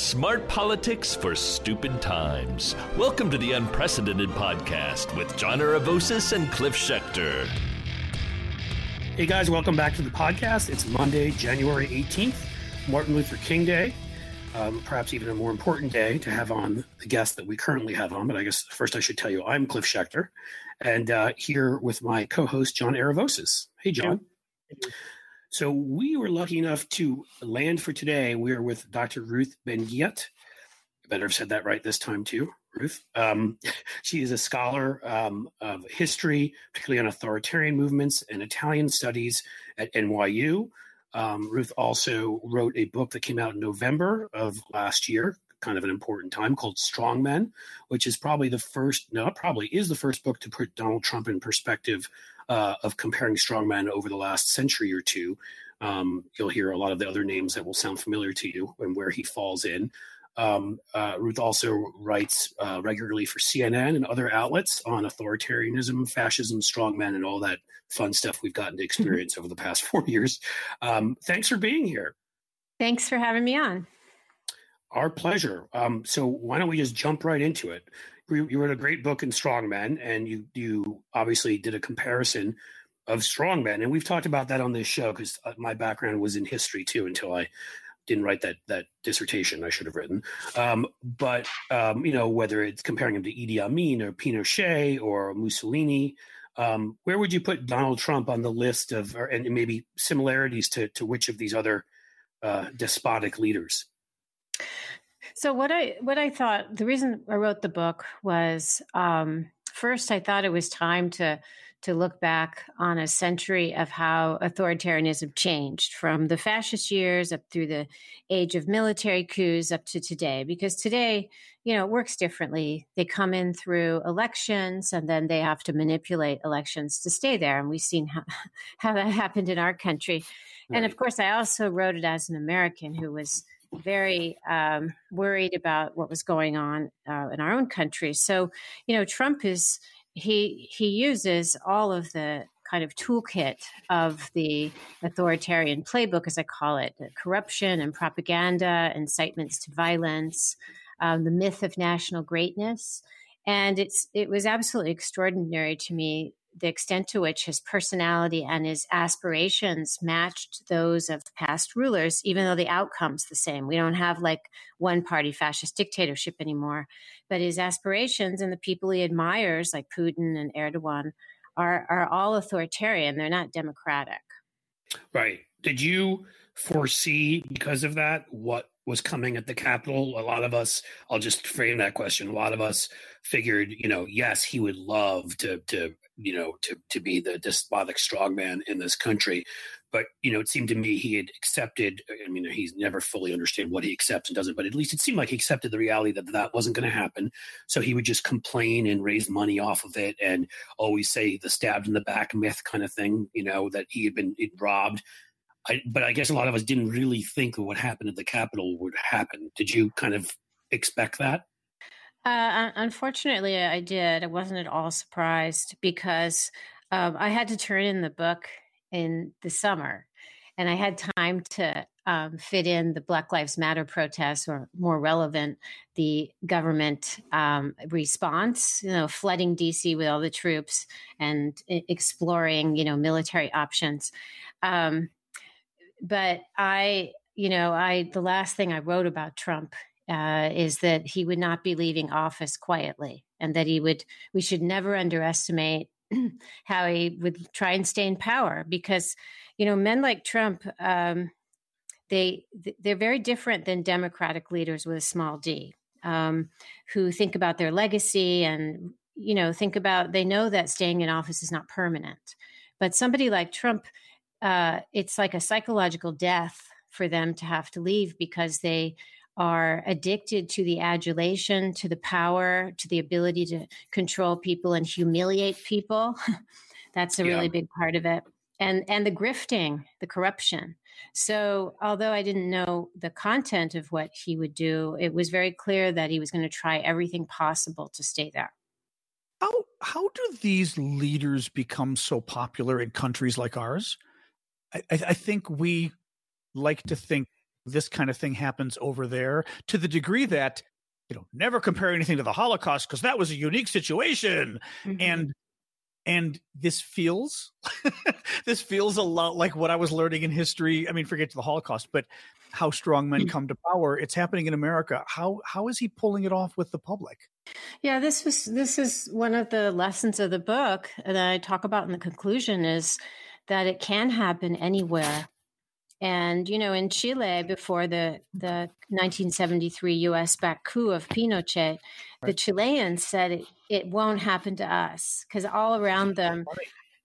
Smart politics for stupid times. Welcome to the Unprecedented Podcast with John Aravosis and Cliff Schecter. Hey guys, welcome back to the podcast. It's Monday, January 18th, Martin Luther King Day. Um, perhaps even a more important day to have on the guest that we currently have on. But I guess first I should tell you I'm Cliff Schecter, and uh, here with my co-host John Aravosis. Hey, John. So we were lucky enough to land for today. We are with Dr. Ruth Ben-Ghiat. I better have said that right this time too, Ruth. Um, she is a scholar um, of history, particularly on authoritarian movements and Italian studies at NYU. Um, Ruth also wrote a book that came out in November of last year, kind of an important time, called Strong Men, which is probably the first, no, probably is the first book to put Donald Trump in perspective uh, of comparing strongmen over the last century or two. Um, you'll hear a lot of the other names that will sound familiar to you and where he falls in. Um, uh, Ruth also writes uh, regularly for CNN and other outlets on authoritarianism, fascism, strongmen, and all that fun stuff we've gotten to experience over the past four years. Um, thanks for being here. Thanks for having me on. Our pleasure. Um, so why don't we just jump right into it? You wrote a great book in strongmen and you you obviously did a comparison of strongmen and we've talked about that on this show because uh, my background was in history too until i didn't write that that dissertation i should have written. Um, but um, you know whether it's comparing him to idi amin or pinochet or mussolini um, where would you put donald trump on the list of or, and maybe similarities to to which of these other uh, despotic leaders so what I what I thought the reason I wrote the book was um, first I thought it was time to to look back on a century of how authoritarianism changed from the fascist years up through the age of military coups up to today. Because today you know it works differently. They come in through elections and then they have to manipulate elections to stay there. And we've seen how, how that happened in our country. Right. and of course i also wrote it as an american who was very um, worried about what was going on uh, in our own country. So, you know, Trump is he he uses all of the kind of toolkit of the authoritarian playbook, as I call it, corruption and propaganda, incitements to violence, um, the myth of national greatness. And it's it was absolutely extraordinary to me the extent to which his personality and his aspirations matched those of past rulers, even though the outcome's the same. We don't have like one party fascist dictatorship anymore, but his aspirations and the people he admires, like Putin and Erdogan, are, are all authoritarian. They're not democratic. Right. Did you foresee, because of that, what was coming at the Capitol? A lot of us, I'll just frame that question. A lot of us figured, you know, yes, he would love to to you know, to, to be the despotic strongman in this country. But, you know, it seemed to me he had accepted, I mean, he's never fully understood what he accepts and doesn't, but at least it seemed like he accepted the reality that that wasn't going to happen. So he would just complain and raise money off of it and always say the stabbed in the back myth kind of thing, you know, that he had been robbed. I, but I guess a lot of us didn't really think what happened at the Capitol would happen. Did you kind of expect that? Uh, unfortunately, I did. I wasn't at all surprised because um, I had to turn in the book in the summer, and I had time to um, fit in the Black Lives Matter protests, or more relevant, the government um, response. You know, flooding DC with all the troops and exploring, you know, military options. Um, but I, you know, I the last thing I wrote about Trump uh, is that he would not be leaving office quietly, and that he would. We should never underestimate how he would try and stay in power because, you know, men like Trump, um, they they're very different than Democratic leaders with a small d, um, who think about their legacy and you know think about they know that staying in office is not permanent, but somebody like Trump, uh, it's like a psychological death for them to have to leave because they are addicted to the adulation, to the power, to the ability to control people and humiliate people. That's a really big part of it. And and the grifting, the corruption. So, although I didn't know the content of what he would do, it was very clear that he was going to try everything possible to stay there. How how do these leaders become so popular in countries like ours? I, I think we like to think this kind of thing happens over there to the degree that you know never compare anything to the holocaust because that was a unique situation mm-hmm. and and this feels this feels a lot like what i was learning in history i mean forget the holocaust but how strong men mm. come to power it's happening in america how how is he pulling it off with the public yeah this was this is one of the lessons of the book that i talk about in the conclusion is that it can happen anywhere and you know in chile before the the 1973 us back coup of pinochet right. the chileans said it, it won't happen to us because all around them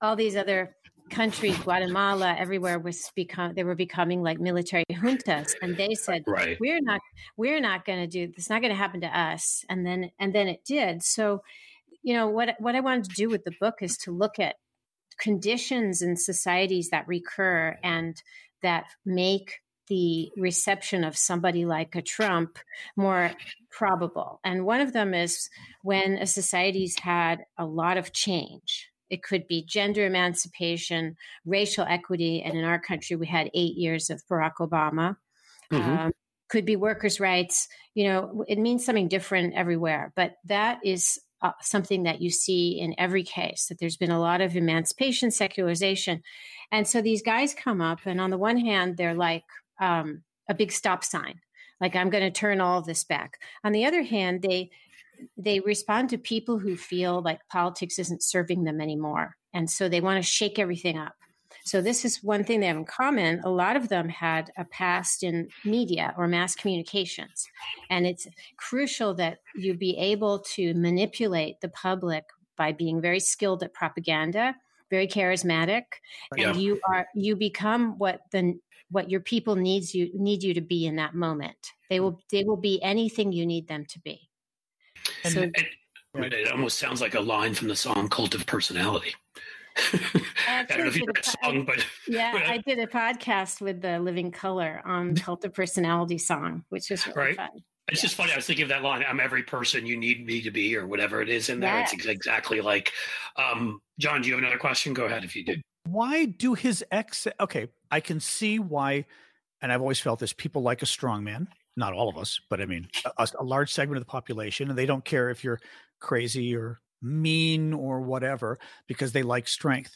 all these other countries, Guatemala, everywhere was become they were becoming like military juntas, and they said, right. "We're not, we're not going to do. this. not going to happen to us." And then, and then it did. So, you know what? What I wanted to do with the book is to look at conditions in societies that recur and that make the reception of somebody like a Trump more probable. And one of them is when a society's had a lot of change it could be gender emancipation, racial equity. And in our country, we had eight years of Barack Obama. Mm-hmm. Um, could be workers' rights. You know, it means something different everywhere. But that is uh, something that you see in every case that there's been a lot of emancipation, secularization. And so these guys come up, and on the one hand, they're like um, a big stop sign like i'm going to turn all this back on the other hand they they respond to people who feel like politics isn't serving them anymore. And so they want to shake everything up. So this is one thing they have in common. A lot of them had a past in media or mass communications. And it's crucial that you be able to manipulate the public by being very skilled at propaganda, very charismatic, oh, yeah. and you are you become what the what your people needs you need you to be in that moment. They will they will be anything you need them to be. And so, it, it, almost sounds like a line from the song "Cult of Personality." I don't know if you heard that song, but yeah, but, I did a podcast with the Living Colour on "Cult of Personality" song, which was really right. fun. It's yeah. just funny. I was thinking of that line. I'm every person you need me to be, or whatever it is in there. Yes. It's exactly like. Um, John, do you have another question? Go ahead if you do. Why do his ex? Okay, I can see why, and I've always felt this. People like a strong man not all of us, but I mean, a, a, large segment of the population, and they don't care if you're crazy or mean or whatever because they like strength.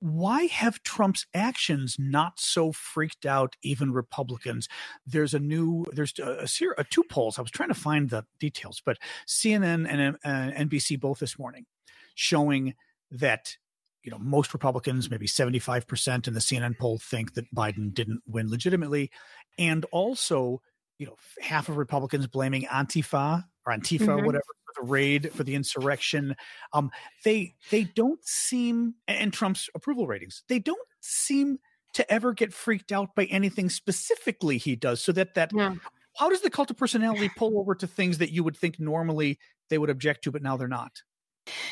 Why have Trump's actions not so freaked out even Republicans? There's a new, there's a, a, a two polls. I was trying to find the details, but CNN and uh, NBC both this morning showing that you know most republicans maybe 75% in the cnn poll think that biden didn't win legitimately and also you know, half of Republicans blaming Antifa or Antifa, mm-hmm. whatever, the raid, for the insurrection. Um, they they don't seem, and Trump's approval ratings, they don't seem to ever get freaked out by anything specifically he does. So that that yeah. how does the cult of personality pull over to things that you would think normally they would object to, but now they're not?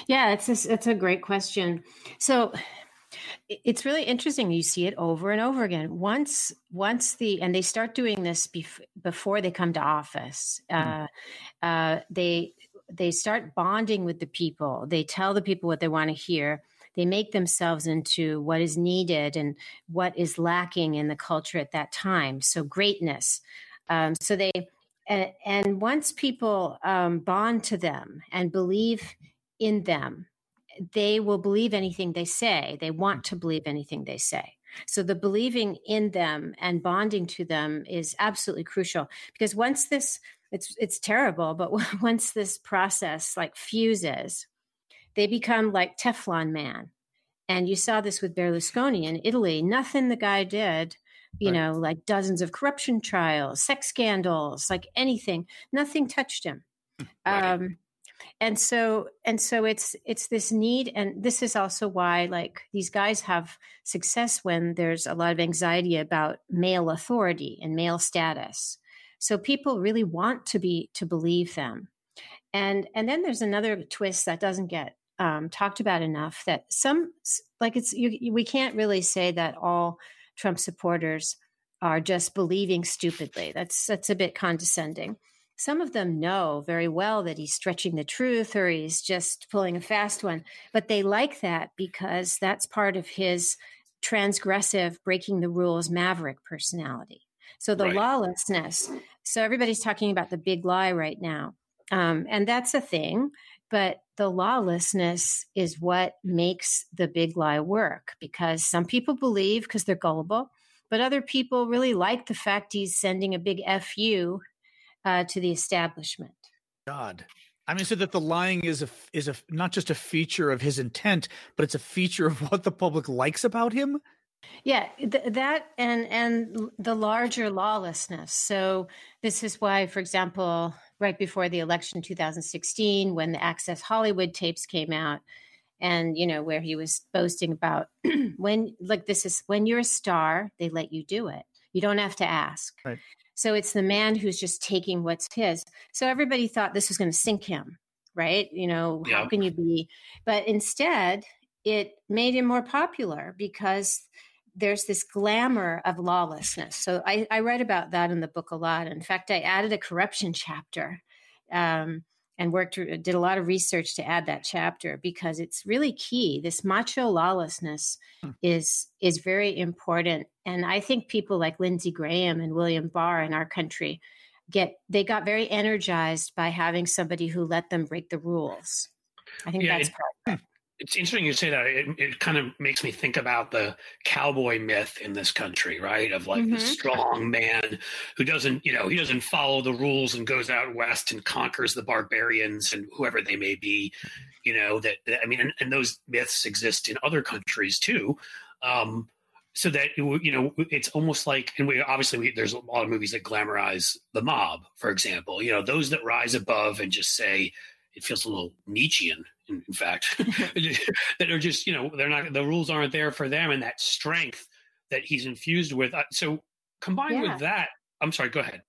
Yeah, it's a, it's a great question. So it's really interesting you see it over and over again once once the and they start doing this bef- before they come to office mm. uh, uh, they they start bonding with the people they tell the people what they want to hear they make themselves into what is needed and what is lacking in the culture at that time so greatness um, so they and, and once people um, bond to them and believe in them they will believe anything they say. They want to believe anything they say. So the believing in them and bonding to them is absolutely crucial because once this it's it's terrible, but once this process like fuses, they become like Teflon man. And you saw this with Berlusconi in Italy. Nothing the guy did, you right. know, like dozens of corruption trials, sex scandals, like anything, nothing touched him. Right. Um, and so and so it's it's this need and this is also why like these guys have success when there's a lot of anxiety about male authority and male status so people really want to be to believe them. And and then there's another twist that doesn't get um, talked about enough that some like it's you, we can't really say that all trump supporters are just believing stupidly. That's that's a bit condescending. Some of them know very well that he's stretching the truth or he's just pulling a fast one, but they like that because that's part of his transgressive, breaking the rules maverick personality. So the Right. lawlessness. So everybody's talking about the big lie right now. Um, and that's a thing. But the lawlessness is what makes the big lie work because some people believe because they're gullible, but other people really like the fact he's sending a big FU uh, to the establishment. God. I mean, so that the lying is a is a not just a feature of his intent, but it's a feature of what the public likes about him. Yeah, th- that and and the larger lawlessness. So this is why, for example, right before the election 2016, when the Access Hollywood tapes came out, and you know where he was boasting about when like this is when you're a star, they let you do it. You don't have to ask. Right. So it's the man who's just taking what's his. So everybody thought this was going to sink him, right? You know, how can you be? But instead, it made him more popular because there's this glamour of lawlessness. So I, I write about that in the book a lot. In fact, I added a corruption chapter um, and worked, did a lot of research to add that chapter because it's really key. This macho lawlessness is is very important, and I think people like Lindsey Graham and William Barr in our country get they got very energized by having somebody who let them break the rules. I think Yeah, that's it- part. It's interesting you say that. It, it kind of makes me think about the cowboy myth in this country, right? Of like the Mhm. strong man who doesn't, you know, he doesn't follow the rules and goes out west and conquers the barbarians and whoever they may be. You know that. that- I mean, and, and those myths exist in other countries too. Um, so that you know, it's almost like, and we obviously we, there's a lot of movies that glamorize the mob, for example. You know, those that rise above and just say it feels a little Nietzschean, in, in fact, that are just you know they're not the rules aren't there for them, and that strength that he's infused with. Uh, so combined Yeah. with that, I'm sorry, go ahead.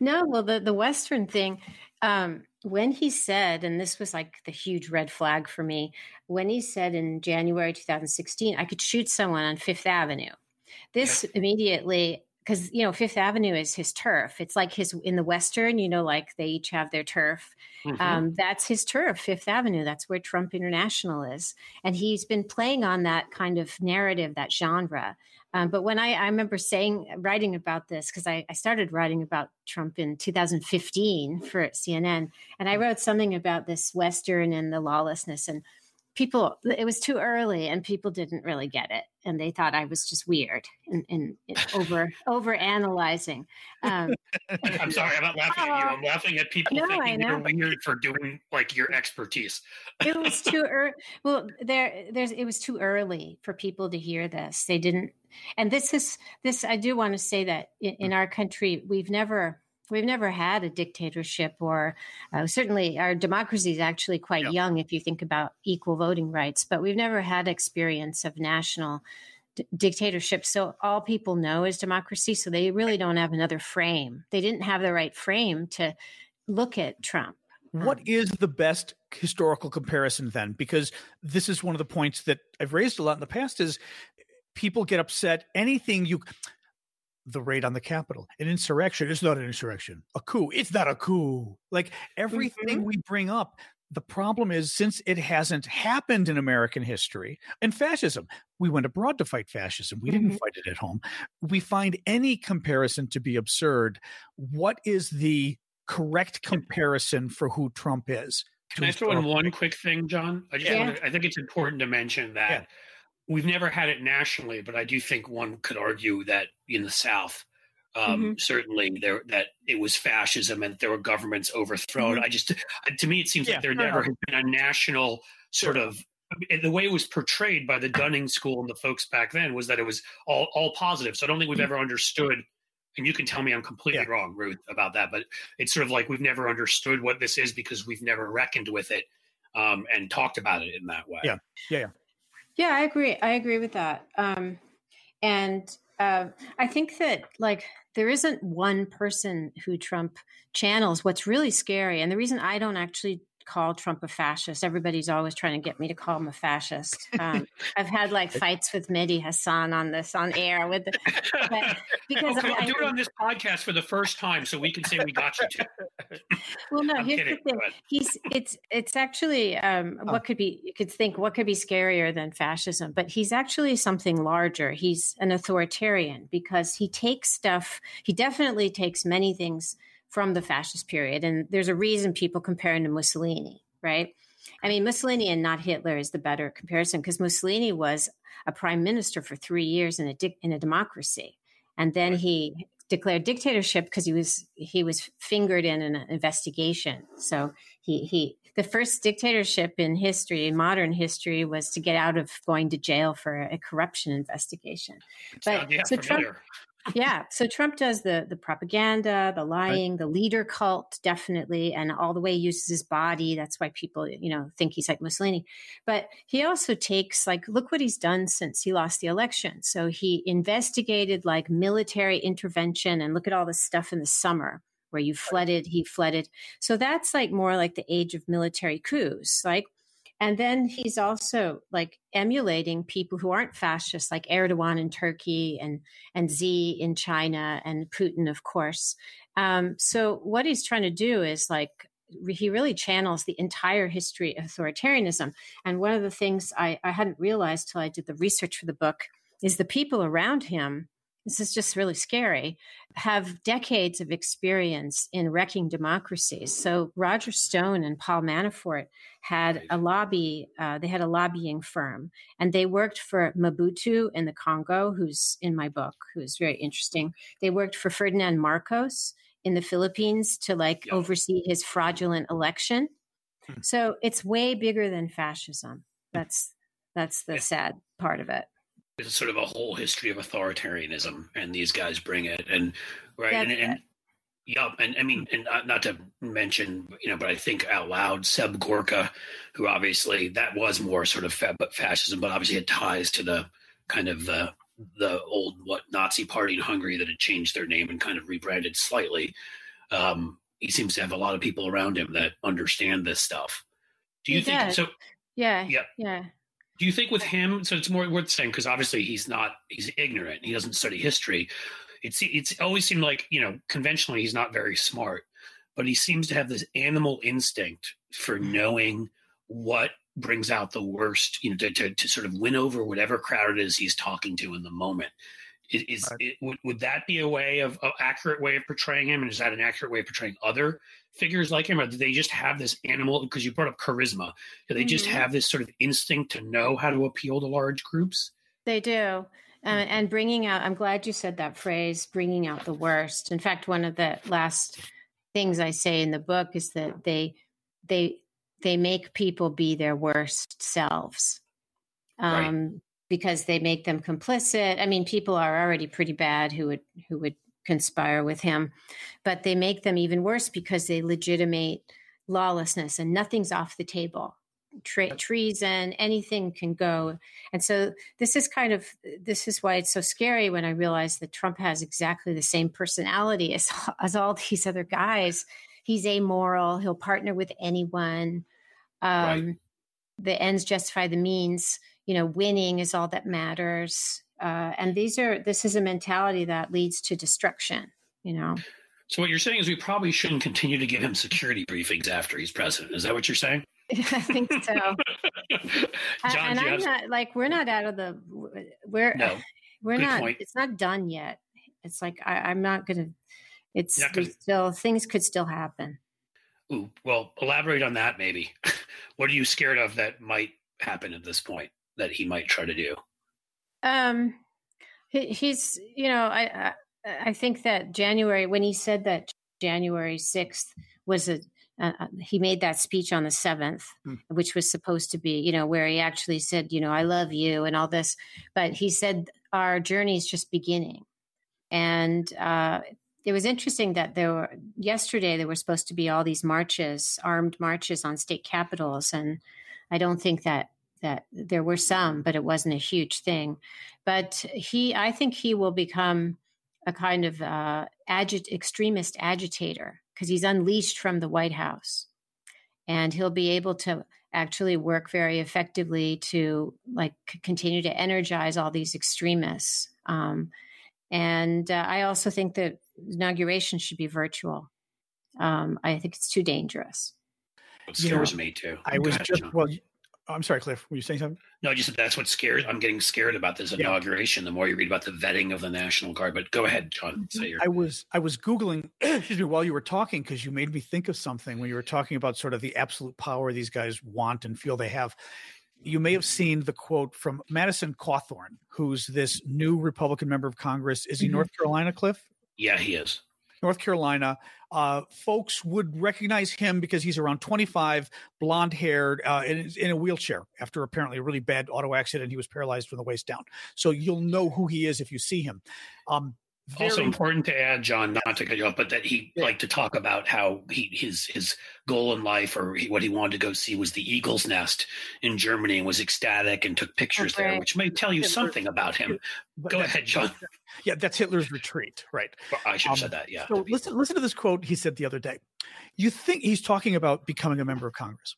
No, well, the the Western thing, um, when he said, and this was like the huge red flag for me, when he said in January 2016, I could shoot someone on Fifth Avenue. This immediately, because you know Fifth Avenue is his turf. It's like his in the Western, you know, like they each have their turf. Mhm. Um, that's his turf, Fifth Avenue. That's where Trump International is, and he's been playing on that kind of narrative, that genre. Um, but when I, I remember saying, writing about this, because I, I started writing about Trump in 2015 for CNN, and I wrote something about this Western and the lawlessness, and people, it was too early, and people didn't really get it, and they thought I was just weird and, and, and over over analyzing. Um, I'm sorry, I'm not laughing at you. I'm laughing at people No, thinking you're weird for doing like your expertise. it was too early. Well, there, there's. It was too early for people to hear this. They didn't. And this is this. I do want to say that in, in our country, we've never. We've never had a dictatorship, or uh, certainly our democracy is actually quite young if you think about equal voting rights. But we've never had experience of national d- dictatorship. So all people know is democracy. So they really don't have another frame. They didn't have the right frame to look at Trump. What Um, is the best historical comparison then? Because this is one of the points that I've raised a lot in the past is people get upset anything you the raid on the Capitol, an insurrection is not an insurrection. A coup, it's not a coup. Like everything we bring up, the problem is since it hasn't happened in American history and fascism, we went abroad to fight fascism. We didn't Mhm. fight it at home. We find any comparison to be absurd. What is the correct comparison for who Trump is? Can I throw in one quick thing, John? I just Yeah. want to, I think it's important to mention that Yeah. We've never had it nationally, but I do think one could argue that in the South, um, certainly there that it was fascism and there were governments overthrown. I just to me it seems Yeah, like there never has been a national sort of and the way it was portrayed by the Dunning School and the folks back then was that it was all all positive. So I don't think we've ever understood. And you can tell me I'm completely Yeah. wrong, Ruth, about that. But it's sort of like we've never understood what this is because we've never reckoned with it um, and talked about it in that way. Yeah. Yeah. Yeah, I agree. I agree with that. Um, and uh, I think that like there isn't one person who Trump channels. What's really scary, and the reason I don't actually call Trump a fascist. Everybody's always trying to get me to call him a fascist. Um, I've had like fights with Mehdi Hasan on this on air with, the, but, because oh, I, do it on this podcast for the first time, so we can say we got you. To. Well, no, I'm here's kidding, the thing. He's it's it's actually um, oh. what could be you could think what could be scarier than fascism, but he's actually something larger. He's an authoritarian because he takes stuff. He definitely takes many things from the fascist period. And there's a reason people compare him to Mussolini, right? I mean, Mussolini and not Hitler is the better comparison because Mussolini was a prime minister for three years in a di- in a democracy, and then he declared dictatorship because he was he was fingered in an investigation. So he he the first dictatorship in history, in modern history, was to get out of going to jail for a corruption investigation. But so Trump, yeah. So Trump does the the propaganda, the lying, right. the leader cult, definitely, and all the way he uses his body. That's why people, you know, think he's like Mussolini. But he also takes like, look what he's done since he lost the election. So he investigated like military intervention, and look at all the stuff in the summer where you flooded, he flooded. So that's like more like the age of military coups. Like and then he's also like emulating people who aren't fascists, like Erdogan in Turkey and and Xi in China and Putin, of course. Um, so what he's trying to do is like he really channels the entire history of authoritarianism. And one of the things I, I hadn't realized till I did the research for the book is the people around him this is just really scary, have decades of experience in wrecking democracies. So Roger Stone and Paul Manafort had a lobby, uh, they had a lobbying firm, and they worked for Mobutu in the Congo, who's in my book, who's very interesting. They worked for Ferdinand Marcos in the Philippines to like oversee his fraudulent election. Hmm. So it's way bigger than fascism. That's that's the sad part of it it's sort of a whole history of authoritarianism, and these guys bring it, and right, and, and yeah, and I mean, and not to mention, you know, but I think out loud, Seb Gorka, who obviously that was more sort of fa- fascism, but obviously it ties to the kind of the the old what Nazi party in Hungary that had changed their name and kind of rebranded slightly. Um, he seems to have a lot of people around him that understand this stuff. Do you he think does. so? Yeah, yeah, yeah. Do you think with him? So it's more worth saying because obviously he's not he's ignorant. He doesn't study history. It's it's always seemed like you know conventionally he's not very smart, but he seems to have this animal instinct for mm-hmm. knowing what brings out the worst. You know, to, to, to sort of win over whatever crowd it is he's talking to in the moment. Is, right. it, would, would that be a way of an accurate way of portraying him? And is that an accurate way of portraying other figures like him? Or do they just have this animal? Because you brought up charisma. Do they mm-hmm. just have this sort of instinct to know how to appeal to large groups? They do. Uh, and bringing out, I'm glad you said that phrase, bringing out the worst. In fact, one of the last things I say in the book is that they, they, they make people be their worst selves. Um, right because they make them complicit. I mean, people are already pretty bad who would who would conspire with him, but they make them even worse because they legitimate lawlessness and nothing's off the table. Tra- treason, anything can go. And so this is kind of this is why it's so scary when I realize that Trump has exactly the same personality as as all these other guys. He's amoral. He'll partner with anyone. Um, right. The ends justify the means you know winning is all that matters uh, and these are this is a mentality that leads to destruction you know so what you're saying is we probably shouldn't continue to give him security briefings after he's president is that what you're saying I think so. John, and I'm have... not like we're not out of the we're no. we're not point. it's not done yet. It's like I, am not gonna it's gonna... still things could still happen. Ooh, well, elaborate on that maybe. what are you scared of that might happen at this point? that he might try to do? Um, he, he's you know I, I, I think that January when he said that January sixth was a uh, uh, he made that speech on the 7th hmm. which was supposed to be you know where he actually said you know i love you and all this. But he said our journey is just beginning. And uh, it was interesting that there were yesterday there were supposed to be all these marches armed marches on state capitals. And i don't think that that there were some, but it wasn't a huge thing. But he, I think he will become a kind of uh, agit- extremist agitator because he's unleashed from the White House. and he'll be able to actually work very effectively to like continue to energize all these extremists. Um, and uh, I also think that inauguration should be virtual. Um, I think it's too dangerous. It scares you know, me too. I was just well. I'm sorry, Cliff. Were you saying something? No, I just said that's what scares. I'm getting scared about this inauguration. Yeah. The more you read about the vetting of the National Guard, but go ahead, John. Say your. I was I was googling. excuse me, while you were talking, because you made me think of something when you were talking about sort of the absolute power these guys want and feel they have. You may have seen the quote from Madison Cawthorn, who's this new Republican member of Congress. Is he mm-hmm. North Carolina, Cliff? Yeah, he is. North Carolina. Uh, folks would recognize him because he's around 25, blonde haired, uh, in, in, a wheelchair after apparently a really bad auto accident. He was paralyzed from the waist down. So you'll know who he is if you see him. Um, very also important to add, John, not to cut you off, but that he liked to talk about how he his his goal in life or he, what he wanted to go see was the Eagle's Nest in Germany and was ecstatic and took pictures okay. there, which may tell you Hitler's, something about him. Go ahead, John. Yeah, that's Hitler's retreat, right? Well, I should have um, said that. Yeah. So listen, listen to this quote he said the other day. You think he's talking about becoming a member of Congress?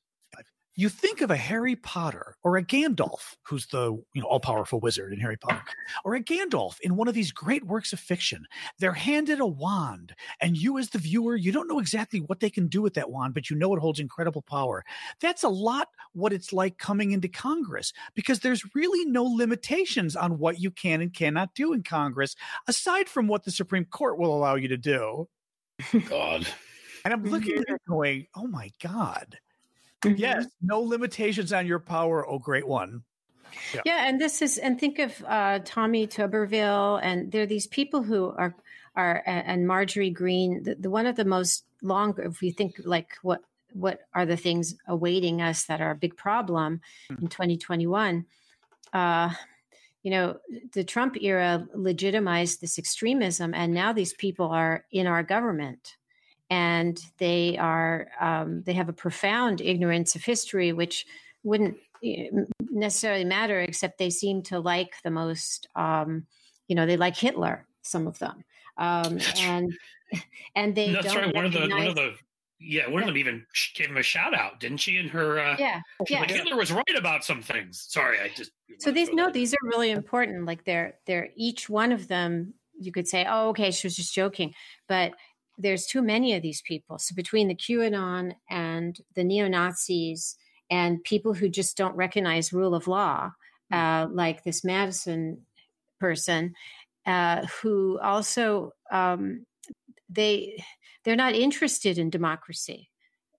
You think of a Harry Potter or a Gandalf, who's the you know all powerful wizard in Harry Potter, or a Gandalf in one of these great works of fiction. They're handed a wand, and you, as the viewer, you don't know exactly what they can do with that wand, but you know it holds incredible power. That's a lot what it's like coming into Congress because there's really no limitations on what you can and cannot do in Congress, aside from what the Supreme Court will allow you to do. God. And I'm looking mm-hmm. at it going, oh my God Mm-hmm. Yes, no limitations on your power. Oh, great one. Yeah. yeah, and this is and think of uh, Tommy Tuberville, and there are these people who are are and Marjorie Greene, The, the one of the most long, if you think like what what are the things awaiting us that are a big problem mm-hmm. in 2021. Uh, you know, the Trump era legitimized this extremism, and now these people are in our government and they are um, they have a profound ignorance of history, which wouldn't necessarily matter, except they seem to like the most. Um, you know, they like Hitler. Some of them, um, and and they. That's right. One of the one of the yeah, one of them even gave him a shout out, didn't she? In her, uh, yeah, yeah. Like Hitler was right about some things. Sorry, I just. So these no, these are really important. Like they're they're each one of them. You could say, oh, okay, she was just joking, but there's too many of these people. So between the QAnon and the neo Nazis and people who just don't recognize rule of law, hmm. uh, like this Madison person, uh, who also um, they they're not interested in democracy.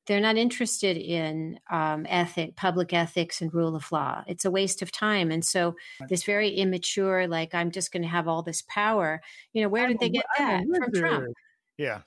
They're not interested in um, ethic, public ethics, and rule of law. It's a waste of time. And so, this very immature, like I'm just going to have all this power. You know, where did they get that from Trump? Yeah.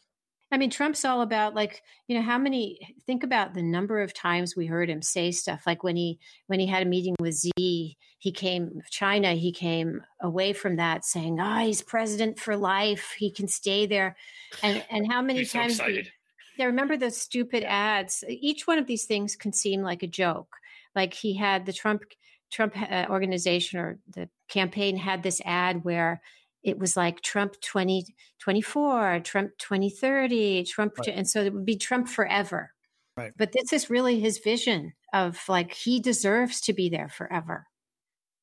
I mean, Trump's all about like, you know, how many think about the number of times we heard him say stuff like when he when he had a meeting with Xi, he came China, he came away from that saying, "Ah, oh, he's president for life. He can stay there." And and how many times so we, yeah, remember those stupid ads. Each one of these things can seem like a joke. Like he had the Trump Trump uh, organization or the campaign had this ad where it was like Trump 2024, Trump 2030, Trump, right. and so it would be Trump forever. Right. But this is really his vision of like he deserves to be there forever.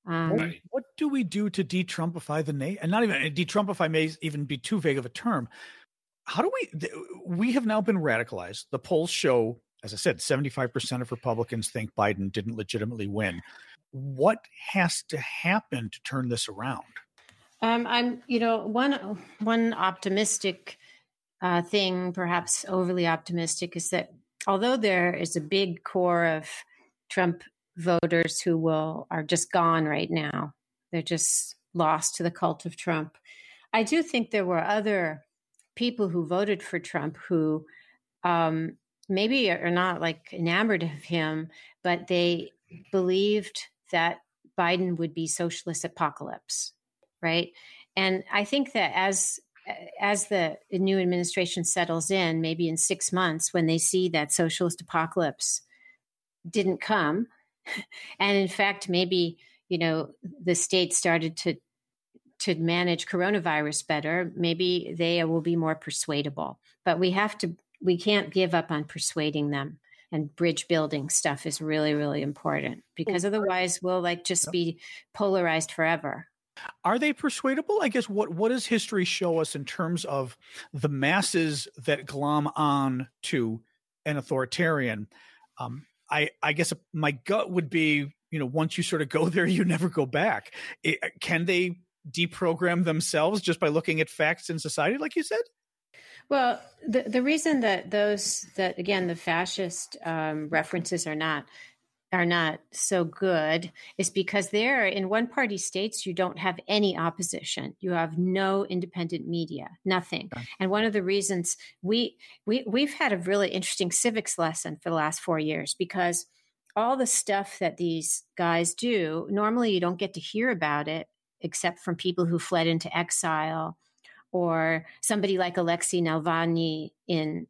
Um, what, what, do we do to de-Trumpify the nation? And not even de-Trumpify may even be too vague of a term. How do we? We have now been radicalized. The polls show, as I said, seventy-five percent of Republicans think Biden didn't legitimately win. What has to happen to turn this around? Um, I'm, you know, one one optimistic uh, thing, perhaps overly optimistic, is that although there is a big core of Trump voters who will are just gone right now, they're just lost to the cult of Trump. I do think there were other people who voted for Trump who um, maybe are not like enamored of him, but they believed that Biden would be socialist apocalypse right? And I think that as as the new administration settles in, maybe in six months, when they see that socialist apocalypse didn't come, and in fact, maybe you know the state started to to manage coronavirus better, maybe they will be more persuadable. But we have to we can't give up on persuading them and bridge building stuff is really really important because otherwise we'll like just be polarized forever are they persuadable? I guess what what does history show us in terms of the masses that glom on to an authoritarian? Um, i i guess my gut would be you know once you sort of go there you never go back. It, can they deprogram themselves just by looking at facts in society like you said? Well, the the reason that those that again the fascist um, references are not are not so good is because there in one party states you don't have any opposition you have no independent media nothing okay. and one of the reasons we we we've had a really interesting civics lesson for the last 4 years because all the stuff that these guys do normally you don't get to hear about it except from people who fled into exile or somebody like Alexei Navalny in,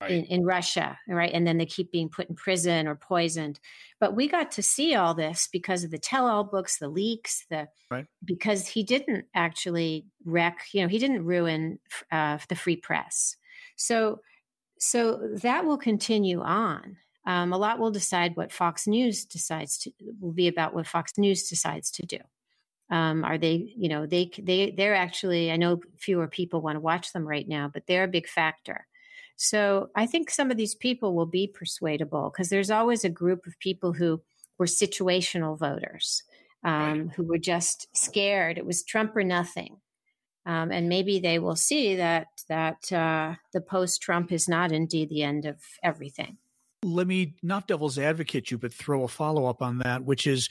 right. in, in Russia, right? And then they keep being put in prison or poisoned. But we got to see all this because of the tell-all books, the leaks, the right. because he didn't actually wreck, you know, he didn't ruin uh, the free press. So, so that will continue on. Um, a lot will decide what Fox News decides to will be about what Fox News decides to do. Um, are they, you know, they they they're actually. I know fewer people want to watch them right now, but they're a big factor. So I think some of these people will be persuadable because there's always a group of people who were situational voters um, who were just scared. It was Trump or nothing. Um, and maybe they will see that that uh, the post-Trump is not indeed the end of everything. Let me not devil's advocate you, but throw a follow up on that, which is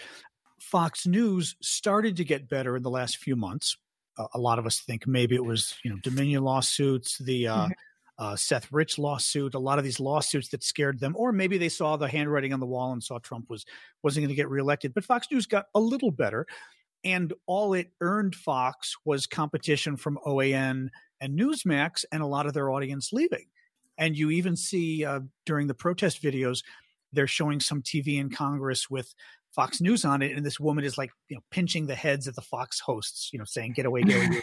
Fox News started to get better in the last few months. Uh, a lot of us think maybe it was you know Dominion lawsuits, the uh, mm-hmm. Uh, Seth Rich lawsuit, a lot of these lawsuits that scared them, or maybe they saw the handwriting on the wall and saw Trump was wasn't going to get reelected. But Fox News got a little better, and all it earned Fox was competition from OAN and Newsmax, and a lot of their audience leaving. And you even see uh, during the protest videos, they're showing some TV in Congress with Fox News on it, and this woman is like, you know, pinching the heads of the Fox hosts, you know, saying, "Get away, get away."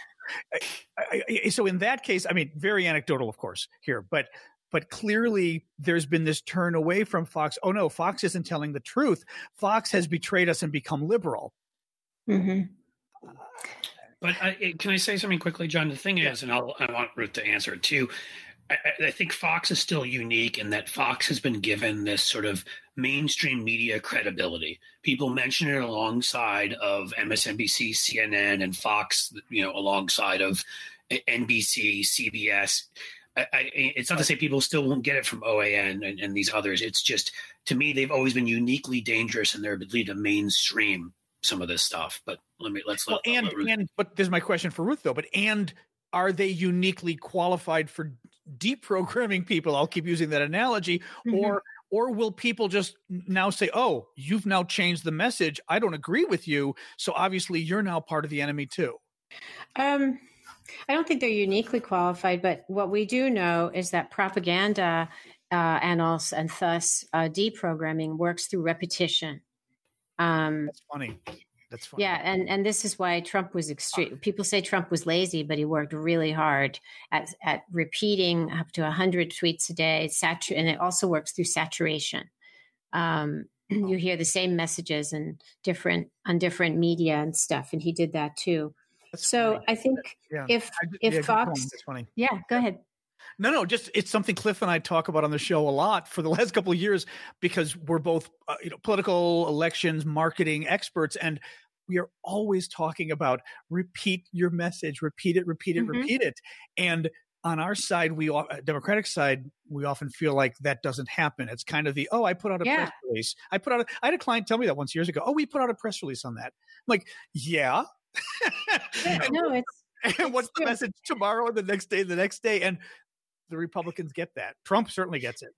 I, I, so in that case, I mean, very anecdotal, of course, here, but but clearly there's been this turn away from Fox. Oh no, Fox isn't telling the truth. Fox has betrayed us and become liberal. Mm-hmm. But I, can I say something quickly, John? The thing is, and I'll, I want Ruth to answer it too. I, I, think Fox is still unique in that Fox has been given this sort of mainstream media credibility. People mention it alongside of MSNBC, CNN, and Fox. You know, alongside of NBC, CBS. I, I, it's not to say people still won't get it from OAN and, and, these others. It's just to me they've always been uniquely dangerous in their ability to mainstream some of this stuff. But let me let's well, let, and let and but there's my question for Ruth though. But and are they uniquely qualified for deprogramming people? I'll keep using that analogy, mm-hmm. or or will people just now say, "Oh, you've now changed the message. I don't agree with you, so obviously you're now part of the enemy too." Um, I don't think they're uniquely qualified, but what we do know is that propaganda uh, and also and thus uh, deprogramming works through repetition. Um, That's funny. That's fine. Yeah, and and this is why Trump was extreme. People say Trump was lazy, but he worked really hard at at repeating up to hundred tweets a day. Satur- and it also works through saturation. Um, you hear the same messages and different on different media and stuff, and he did that too. That's so funny. I think yeah. if if yeah, Fox, yeah, go ahead. No, no, just it's something Cliff and I talk about on the show a lot for the last couple of years because we're both uh, you know political elections marketing experts and we are always talking about repeat your message, repeat it, repeat it, mm-hmm. repeat it. And on our side, we uh, Democratic side, we often feel like that doesn't happen. It's kind of the oh, I put out a yeah. press release. I put out. A, I had a client tell me that once years ago. Oh, we put out a press release on that. I'm like, yeah. no, it's. And what's the message tomorrow and the next day, and the next day, and the Republicans get that. Trump certainly gets it.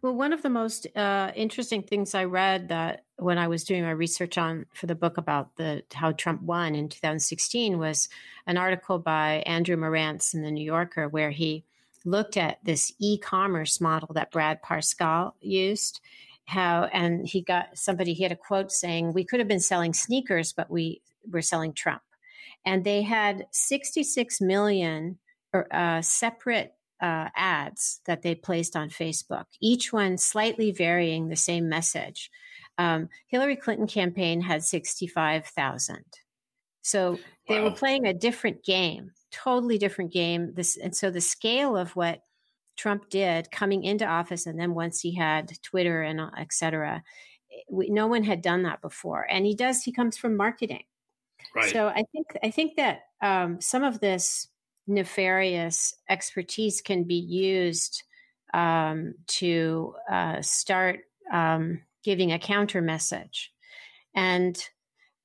Well, one of the most uh, interesting things I read that when I was doing my research on for the book about the how Trump won in 2016 was an article by Andrew Marantz in the New Yorker where he looked at this e-commerce model that Brad Parscale used. How and he got somebody he had a quote saying we could have been selling sneakers, but we were selling Trump, and they had 66 million uh, separate uh, ads that they placed on Facebook, each one slightly varying the same message. Um, Hillary Clinton campaign had 65,000. So they wow. were playing a different game, totally different game. This and so the scale of what Trump did coming into office, and then once he had Twitter and et cetera, we, no one had done that before. And he does. He comes from marketing. Right. So I think I think that um, some of this nefarious expertise can be used um, to uh, start um, giving a counter message, and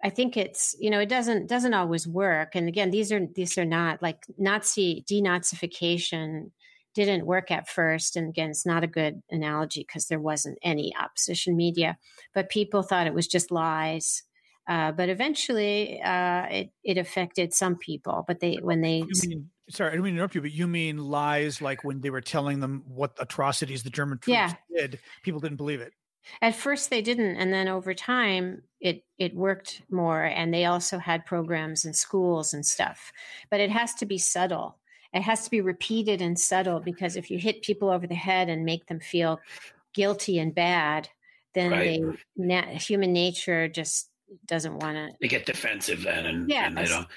I think it's you know it doesn't doesn't always work. And again, these are these are not like Nazi denazification didn't work at first. And again, it's not a good analogy because there wasn't any opposition media, but people thought it was just lies. Uh, but eventually, uh, it it affected some people. But they when they mean, sorry, I don't mean to interrupt you, but you mean lies like when they were telling them what atrocities the German troops yeah. did, people didn't believe it. At first, they didn't, and then over time, it it worked more. And they also had programs in schools and stuff. But it has to be subtle. It has to be repeated and subtle because if you hit people over the head and make them feel guilty and bad, then right. they na- human nature just doesn't want to. They get defensive then, and, yeah, and they don't.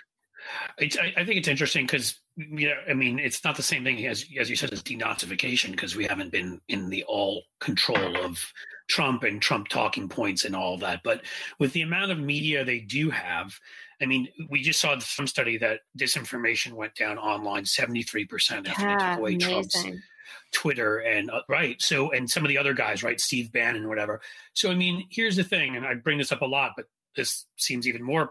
It's, I, I, think it's interesting because you know, I mean, it's not the same thing as as you said as denazification because we haven't been in the all control of Trump and Trump talking points and all that. But with the amount of media they do have, I mean, we just saw some study that disinformation went down online seventy three percent after yeah, they took away amazing. Trump's Twitter and uh, right. So and some of the other guys, right, Steve Bannon, whatever. So I mean, here's the thing, and I bring this up a lot, but this seems even more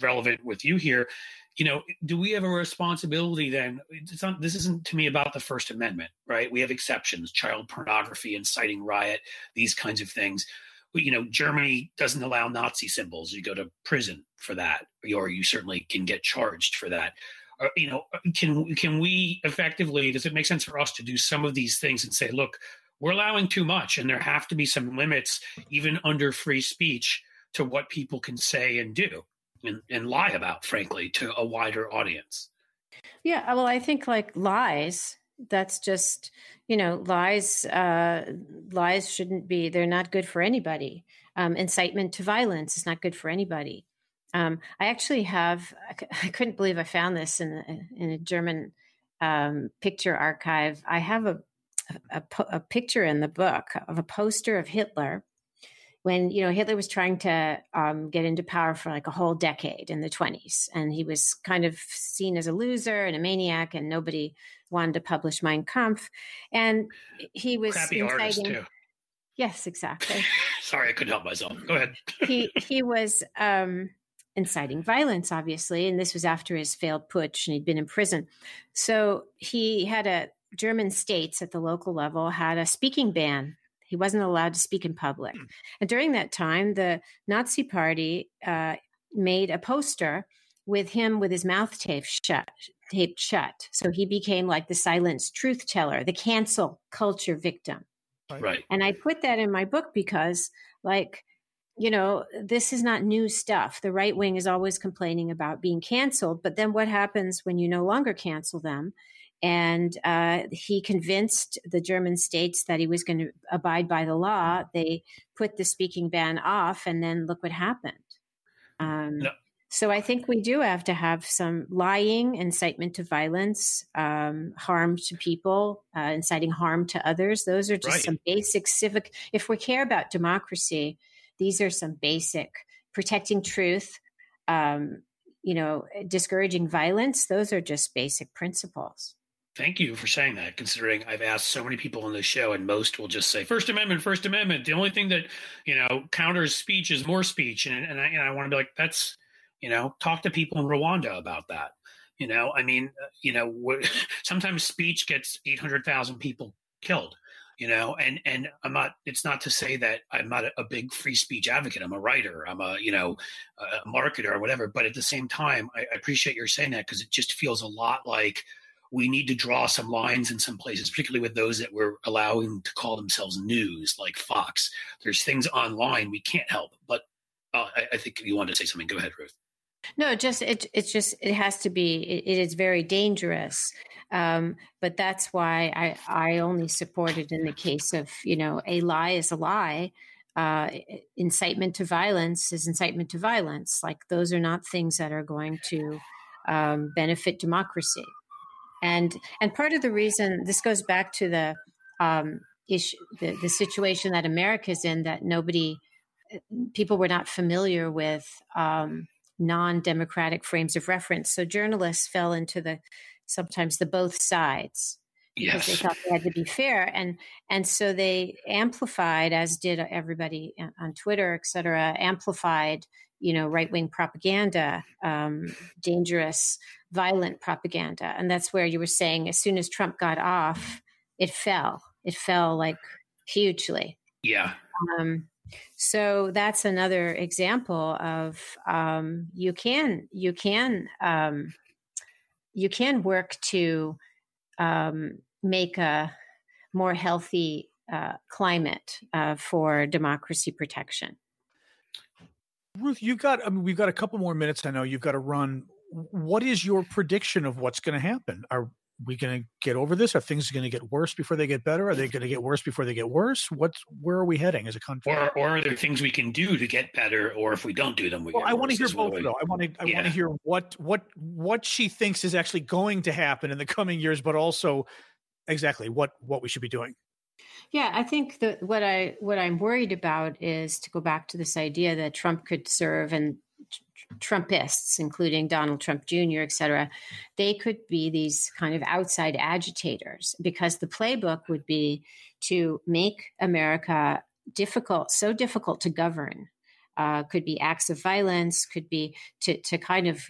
relevant with you here you know, do we have a responsibility then? Not, this isn't to me about the First Amendment, right? We have exceptions, child pornography, inciting riot, these kinds of things. You know, Germany doesn't allow Nazi symbols. You go to prison for that, or you certainly can get charged for that. Uh, you know, can can we effectively? Does it make sense for us to do some of these things and say, look, we're allowing too much, and there have to be some limits, even under free speech, to what people can say and do and, and lie about, frankly, to a wider audience. Yeah, well, I think like lies, that's just you know lies. Uh, lies shouldn't be. They're not good for anybody. Um, incitement to violence is not good for anybody. Um, I actually have. I couldn't believe I found this in in a German um, picture archive. I have a, a, a picture in the book of a poster of Hitler when you know Hitler was trying to um, get into power for like a whole decade in the 20s, and he was kind of seen as a loser and a maniac, and nobody wanted to publish Mein Kampf, and he was crappy inciting, artist too. Yes, exactly. Sorry, I couldn't help myself. Go ahead. he he was um, inciting violence, obviously, and this was after his failed putsch, and he'd been in prison. So he had a German states at the local level had a speaking ban he wasn't allowed to speak in public. Mm. And during that time, the Nazi Party uh, made a poster with him with his mouth taped shut, taped shut. So he became like the silenced truth teller, the cancel culture victim. Right. And I put that in my book because, like, you know, this is not new stuff. The right wing is always complaining about being canceled. But then what happens when you no longer cancel them? And uh, he convinced the German states that he was going to abide by the law. They put the speaking ban off, and then look what happened. Um, no. So I think we do have to have some lying, incitement to violence, um, harm to people, uh, inciting harm to others. Those are just right. some basic civic. If we care about democracy, these are some basic protecting truth. Um, you know, discouraging violence. Those are just basic principles. Thank you for saying that, considering I've asked so many people on this show, and most will just say First Amendment, First Amendment. The only thing that you know counters speech is more speech, and and I, and I want to be like, that's you know, talk to people in Rwanda about that. You know, I mean, uh, you know, sometimes speech gets eight hundred thousand people killed. You know, and and I'm not. It's not to say that I'm not a, a big free speech advocate. I'm a writer. I'm a you know, a marketer or whatever. But at the same time, I, I appreciate your saying that because it just feels a lot like we need to draw some lines in some places, particularly with those that we're allowing to call themselves news, like Fox. There's things online we can't help. But uh, I, I, think you wanted to say something. Go ahead, Ruth. No, just it. It's just it has to be. it, it is very dangerous. Um, but that's why I I only support it in the case of you know a lie is a lie. Uh, incitement to violence is incitement to violence. Like those are not things that are going to um, benefit democracy. And and part of the reason this goes back to the um, issue, the, the situation that America's in, that nobody, people were not familiar with um, non-democratic frames of reference. So journalists fell into the sometimes the both sides because yes. they thought they had to be fair, and and so they amplified, as did everybody on Twitter, et cetera, amplified you know right wing propaganda, um, dangerous, violent propaganda, and that's where you were saying as soon as Trump got off, it fell. It fell like hugely. Yeah. Um, so that's another example of um, you can you can um, you can work to um, make a more healthy uh, climate uh, for democracy protection. Ruth, you've got. I mean, we've got a couple more minutes. I know you've got to run. What is your prediction of what's going to happen? Are we going to get over this? Are things going to get worse before they get better? Are they going to get worse before they get worse? What? Where are we heading as a country? Or, or are there things we can do to get better? Or if we don't do them, we well, I want to hear both. Though I want to. I yeah. want to hear what what what she thinks is actually going to happen in the coming years, but also exactly what what we should be doing. Yeah, I think that what I what I'm worried about is to go back to this idea that Trump could serve and Trumpists, including Donald Trump Jr., et cetera, they could be these kind of outside agitators because the playbook would be to make America difficult, so difficult to govern. Uh, could be acts of violence, could be to, to kind of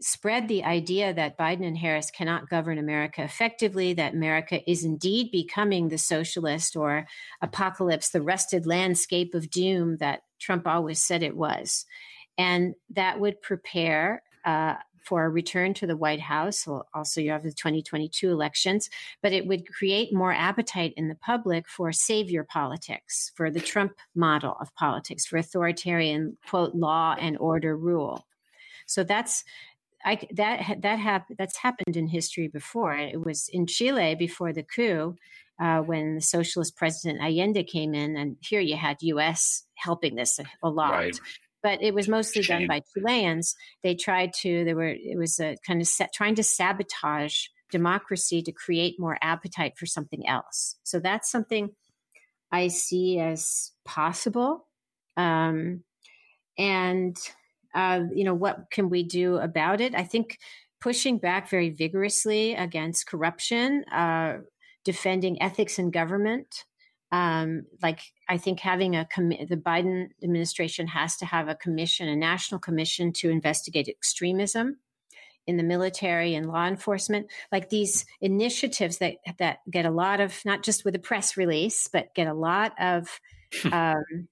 spread the idea that Biden and Harris cannot govern America effectively, that America is indeed becoming the socialist or apocalypse, the rusted landscape of doom that Trump always said it was. And that would prepare uh, for a return to the White House. Also, you have the 2022 elections, but it would create more appetite in the public for savior politics, for the Trump model of politics, for authoritarian, quote, law and order rule. So that's I, that that hap- that's happened in history before. It was in Chile before the coup, uh, when the socialist president Allende came in, and here you had U.S. helping this a, a lot. Right. But it was mostly Shame. done by Chileans. They tried to. They were. It was a kind of set, trying to sabotage democracy to create more appetite for something else. So that's something I see as possible. Um, and uh, you know, what can we do about it? I think pushing back very vigorously against corruption, uh, defending ethics in government. Um, like I think having a com- the Biden administration has to have a commission, a national commission to investigate extremism in the military and law enforcement. Like these initiatives that that get a lot of not just with a press release, but get a lot of um,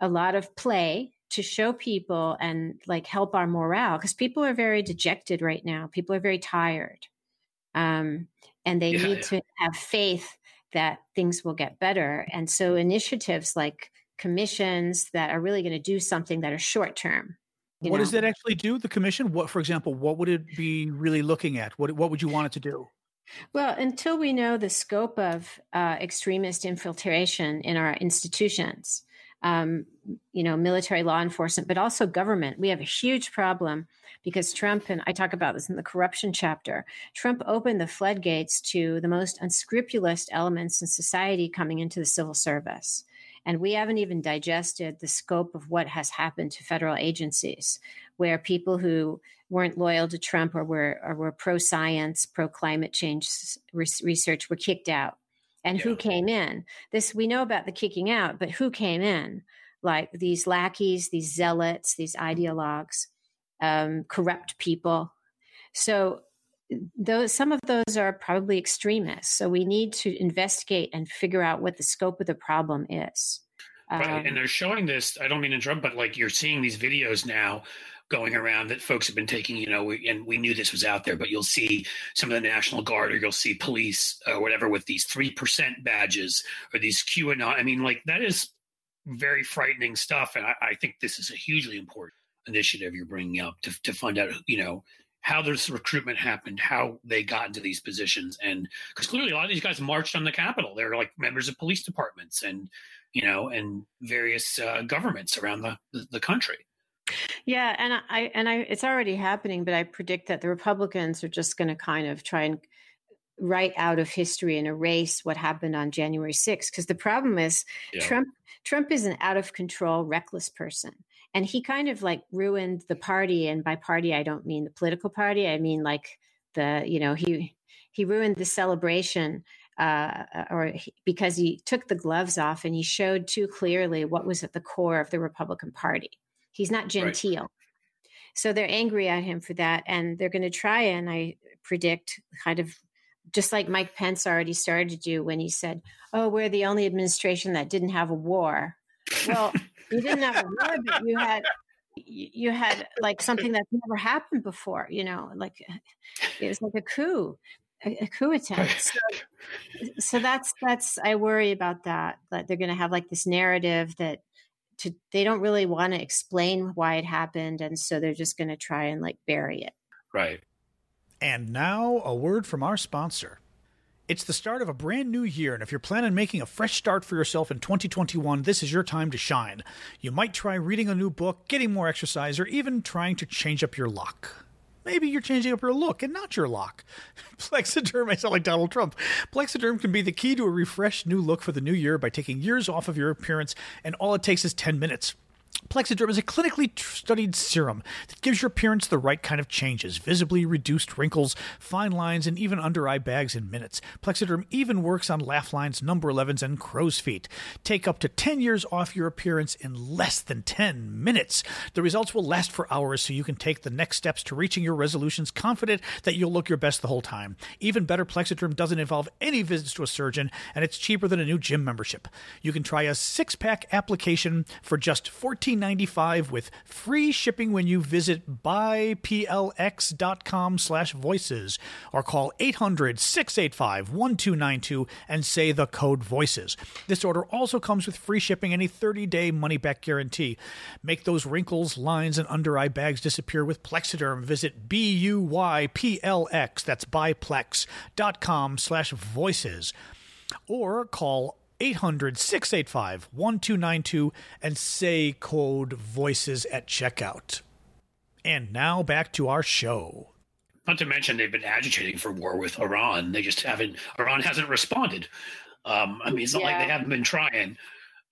a lot of play to show people and like help our morale because people are very dejected right now. People are very tired. Um, and they yeah, need yeah. to have faith that things will get better. And so initiatives like commissions that are really going to do something that are short term. What know? does that actually do? The commission? What, for example, what would it be really looking at? What what would you want it to do? Well, until we know the scope of uh, extremist infiltration in our institutions, um, you know, military law enforcement, but also government. We have a huge problem because Trump, and I talk about this in the corruption chapter, Trump opened the floodgates to the most unscrupulous elements in society coming into the civil service. And we haven't even digested the scope of what has happened to federal agencies, where people who weren't loyal to Trump or were, or were pro science, pro climate change research were kicked out and yeah. who came in. This we know about the kicking out, but who came in? Like these lackeys, these zealots, these ideologues, um, corrupt people. So those some of those are probably extremists. So we need to investigate and figure out what the scope of the problem is. Right, um, and they're showing this. I don't mean to interrupt, but like you're seeing these videos now going around that folks have been taking, you know, and we knew this was out there, but you'll see some of the National Guard or you'll see police or whatever with these 3% badges or these QAnon. I mean, like that is very frightening stuff. And I, I think this is a hugely important initiative you're bringing up to, to find out, you know, how this recruitment happened, how they got into these positions. And because clearly a lot of these guys marched on the Capitol. They're like members of police departments and, you know, and various uh, governments around the, the country. Yeah, and I and I it's already happening, but I predict that the Republicans are just going to kind of try and write out of history and erase what happened on January 6th because the problem is yeah. Trump Trump is an out of control reckless person and he kind of like ruined the party and by party I don't mean the political party I mean like the you know he he ruined the celebration uh, or he, because he took the gloves off and he showed too clearly what was at the core of the Republican Party. He's not genteel. Right. So they're angry at him for that. And they're going to try and I predict kind of just like Mike Pence already started to do when he said, Oh, we're the only administration that didn't have a war. Well, you didn't have a war, but you had you had like something that never happened before, you know, like it was like a coup, a, a coup attempt. So, so that's that's I worry about that. That they're going to have like this narrative that to they don't really want to explain why it happened, and so they're just going to try and like bury it. Right. And now, a word from our sponsor. It's the start of a brand new year, and if you're planning on making a fresh start for yourself in 2021, this is your time to shine. You might try reading a new book, getting more exercise, or even trying to change up your luck. Maybe you're changing up your look and not your lock. Plexaderm, I sound like Donald Trump. Plexaderm can be the key to a refreshed new look for the new year by taking years off of your appearance, and all it takes is 10 minutes. Plexaderm is a clinically studied serum that gives your appearance the right kind of changes, visibly reduced wrinkles, fine lines, and even under eye bags in minutes. Plexaderm even works on laugh lines, number 11s, and crow's feet. Take up to 10 years off your appearance in less than 10 minutes. The results will last for hours, so you can take the next steps to reaching your resolutions confident that you'll look your best the whole time. Even better, Plexaderm doesn't involve any visits to a surgeon, and it's cheaper than a new gym membership. You can try a six pack application for just 14 $14.95 with free shipping when you visit buyplx.com slash voices or call 800-685-1292 and say the code voices. This order also comes with free shipping and a 30-day money-back guarantee. Make those wrinkles, lines, and under-eye bags disappear with Plexaderm. Visit B-U-Y-P-L-X, that's buyplex.com slash voices or call 800 685 1292 and say code voices at checkout. And now back to our show. Not to mention they've been agitating for war with Iran. They just haven't, Iran hasn't responded. Um, I mean, it's not yeah. like they haven't been trying.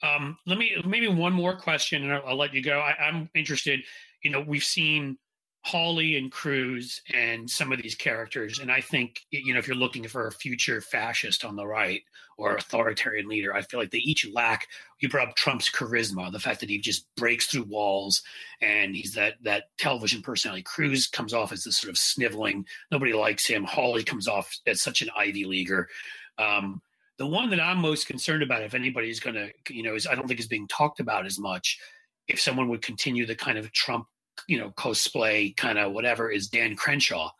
Um, let me, maybe one more question and I'll, I'll let you go. I, I'm interested, you know, we've seen Hawley and Cruz and some of these characters. And I think, you know, if you're looking for a future fascist on the right or authoritarian leader, I feel like they each lack, you brought up Trump's charisma, the fact that he just breaks through walls and he's that, that television personality. Cruz comes off as this sort of sniveling, nobody likes him. Hawley comes off as such an Ivy Leaguer. Um, the one that I'm most concerned about, if anybody's going to, you know, is I don't think is being talked about as much. If someone would continue the kind of Trump you know cosplay kind of whatever is Dan Crenshaw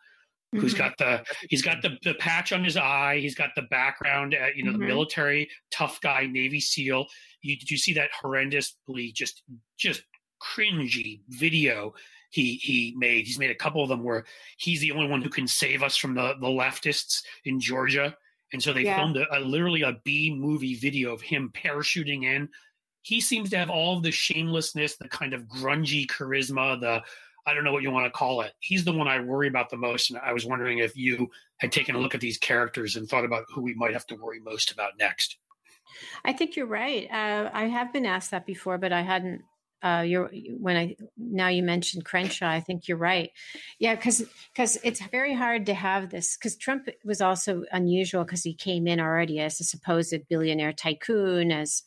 who's mm-hmm. got the he's got the, the patch on his eye he's got the background at, you know mm-hmm. the military tough guy navy seal you did you see that horrendously just just cringy video he he made he's made a couple of them where he's the only one who can save us from the the leftists in Georgia and so they yeah. filmed a, a literally a B movie video of him parachuting in he seems to have all of the shamelessness, the kind of grungy charisma, the I don't know what you want to call it. He's the one I worry about the most. And I was wondering if you had taken a look at these characters and thought about who we might have to worry most about next. I think you're right. Uh, I have been asked that before, but I hadn't. Uh, you're when I now you mentioned Crenshaw. I think you're right. Yeah, because because it's very hard to have this. Because Trump was also unusual because he came in already as a supposed billionaire tycoon, as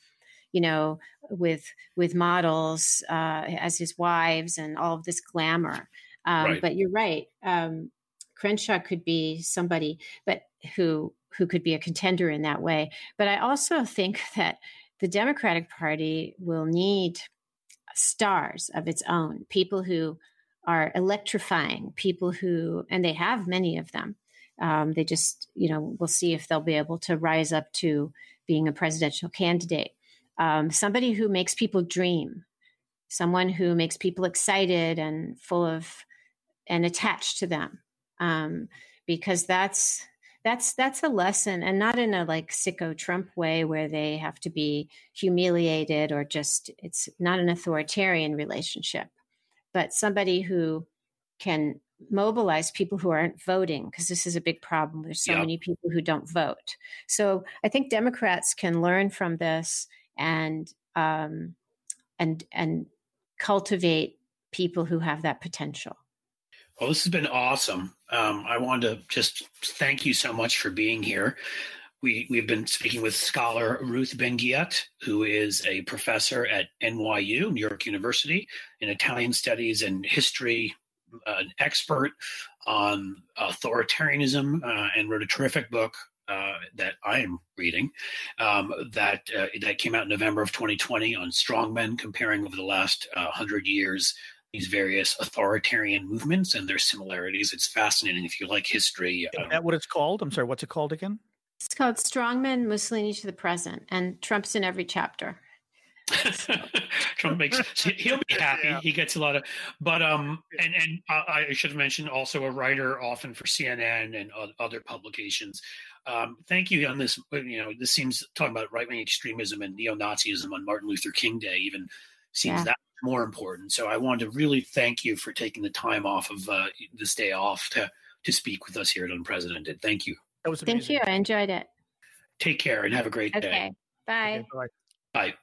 you know, with with models uh, as his wives and all of this glamour. Um, right. But you're right. Um, Crenshaw could be somebody, but who who could be a contender in that way. But I also think that the Democratic Party will need stars of its own, people who are electrifying, people who, and they have many of them. Um, they just, you know, we'll see if they'll be able to rise up to being a presidential candidate um, somebody who makes people dream. someone who makes people excited and full of and attached to them um, because that's that's that's a lesson and not in a like sicko trump way where they have to be humiliated or just it's not an authoritarian relationship but somebody who can mobilize people who aren't voting because this is a big problem there's so yep. many people who don't vote so i think democrats can learn from this and um, and and cultivate people who have that potential well, this has been awesome. Um, I wanted to just thank you so much for being here. We, we've been speaking with scholar Ruth Ben-Ghiat, who is a professor at NYU, New York University, in Italian studies and history, uh, an expert on authoritarianism, uh, and wrote a terrific book uh, that I am reading um, that uh, that came out in November of 2020 on strongmen, comparing over the last uh, hundred years these various authoritarian movements and their similarities. It's fascinating if you like history. Is um, that what it's called? I'm sorry, what's it called again? It's called Strongmen Mussolini to the Present, and Trump's in every chapter. Trump makes he'll be happy. Yeah. He gets a lot of, but um, and and I should have mentioned also a writer often for CNN and other publications. Um, thank you on this. You know, this seems talking about right wing extremism and neo Nazism on Martin Luther King Day even seems yeah. that more important. So I wanted to really thank you for taking the time off of uh, this day off to to speak with us here at Unprecedented. Thank you. That was amazing. Thank you. I enjoyed it. Take care and have a great okay. day. Bye. Okay, bye.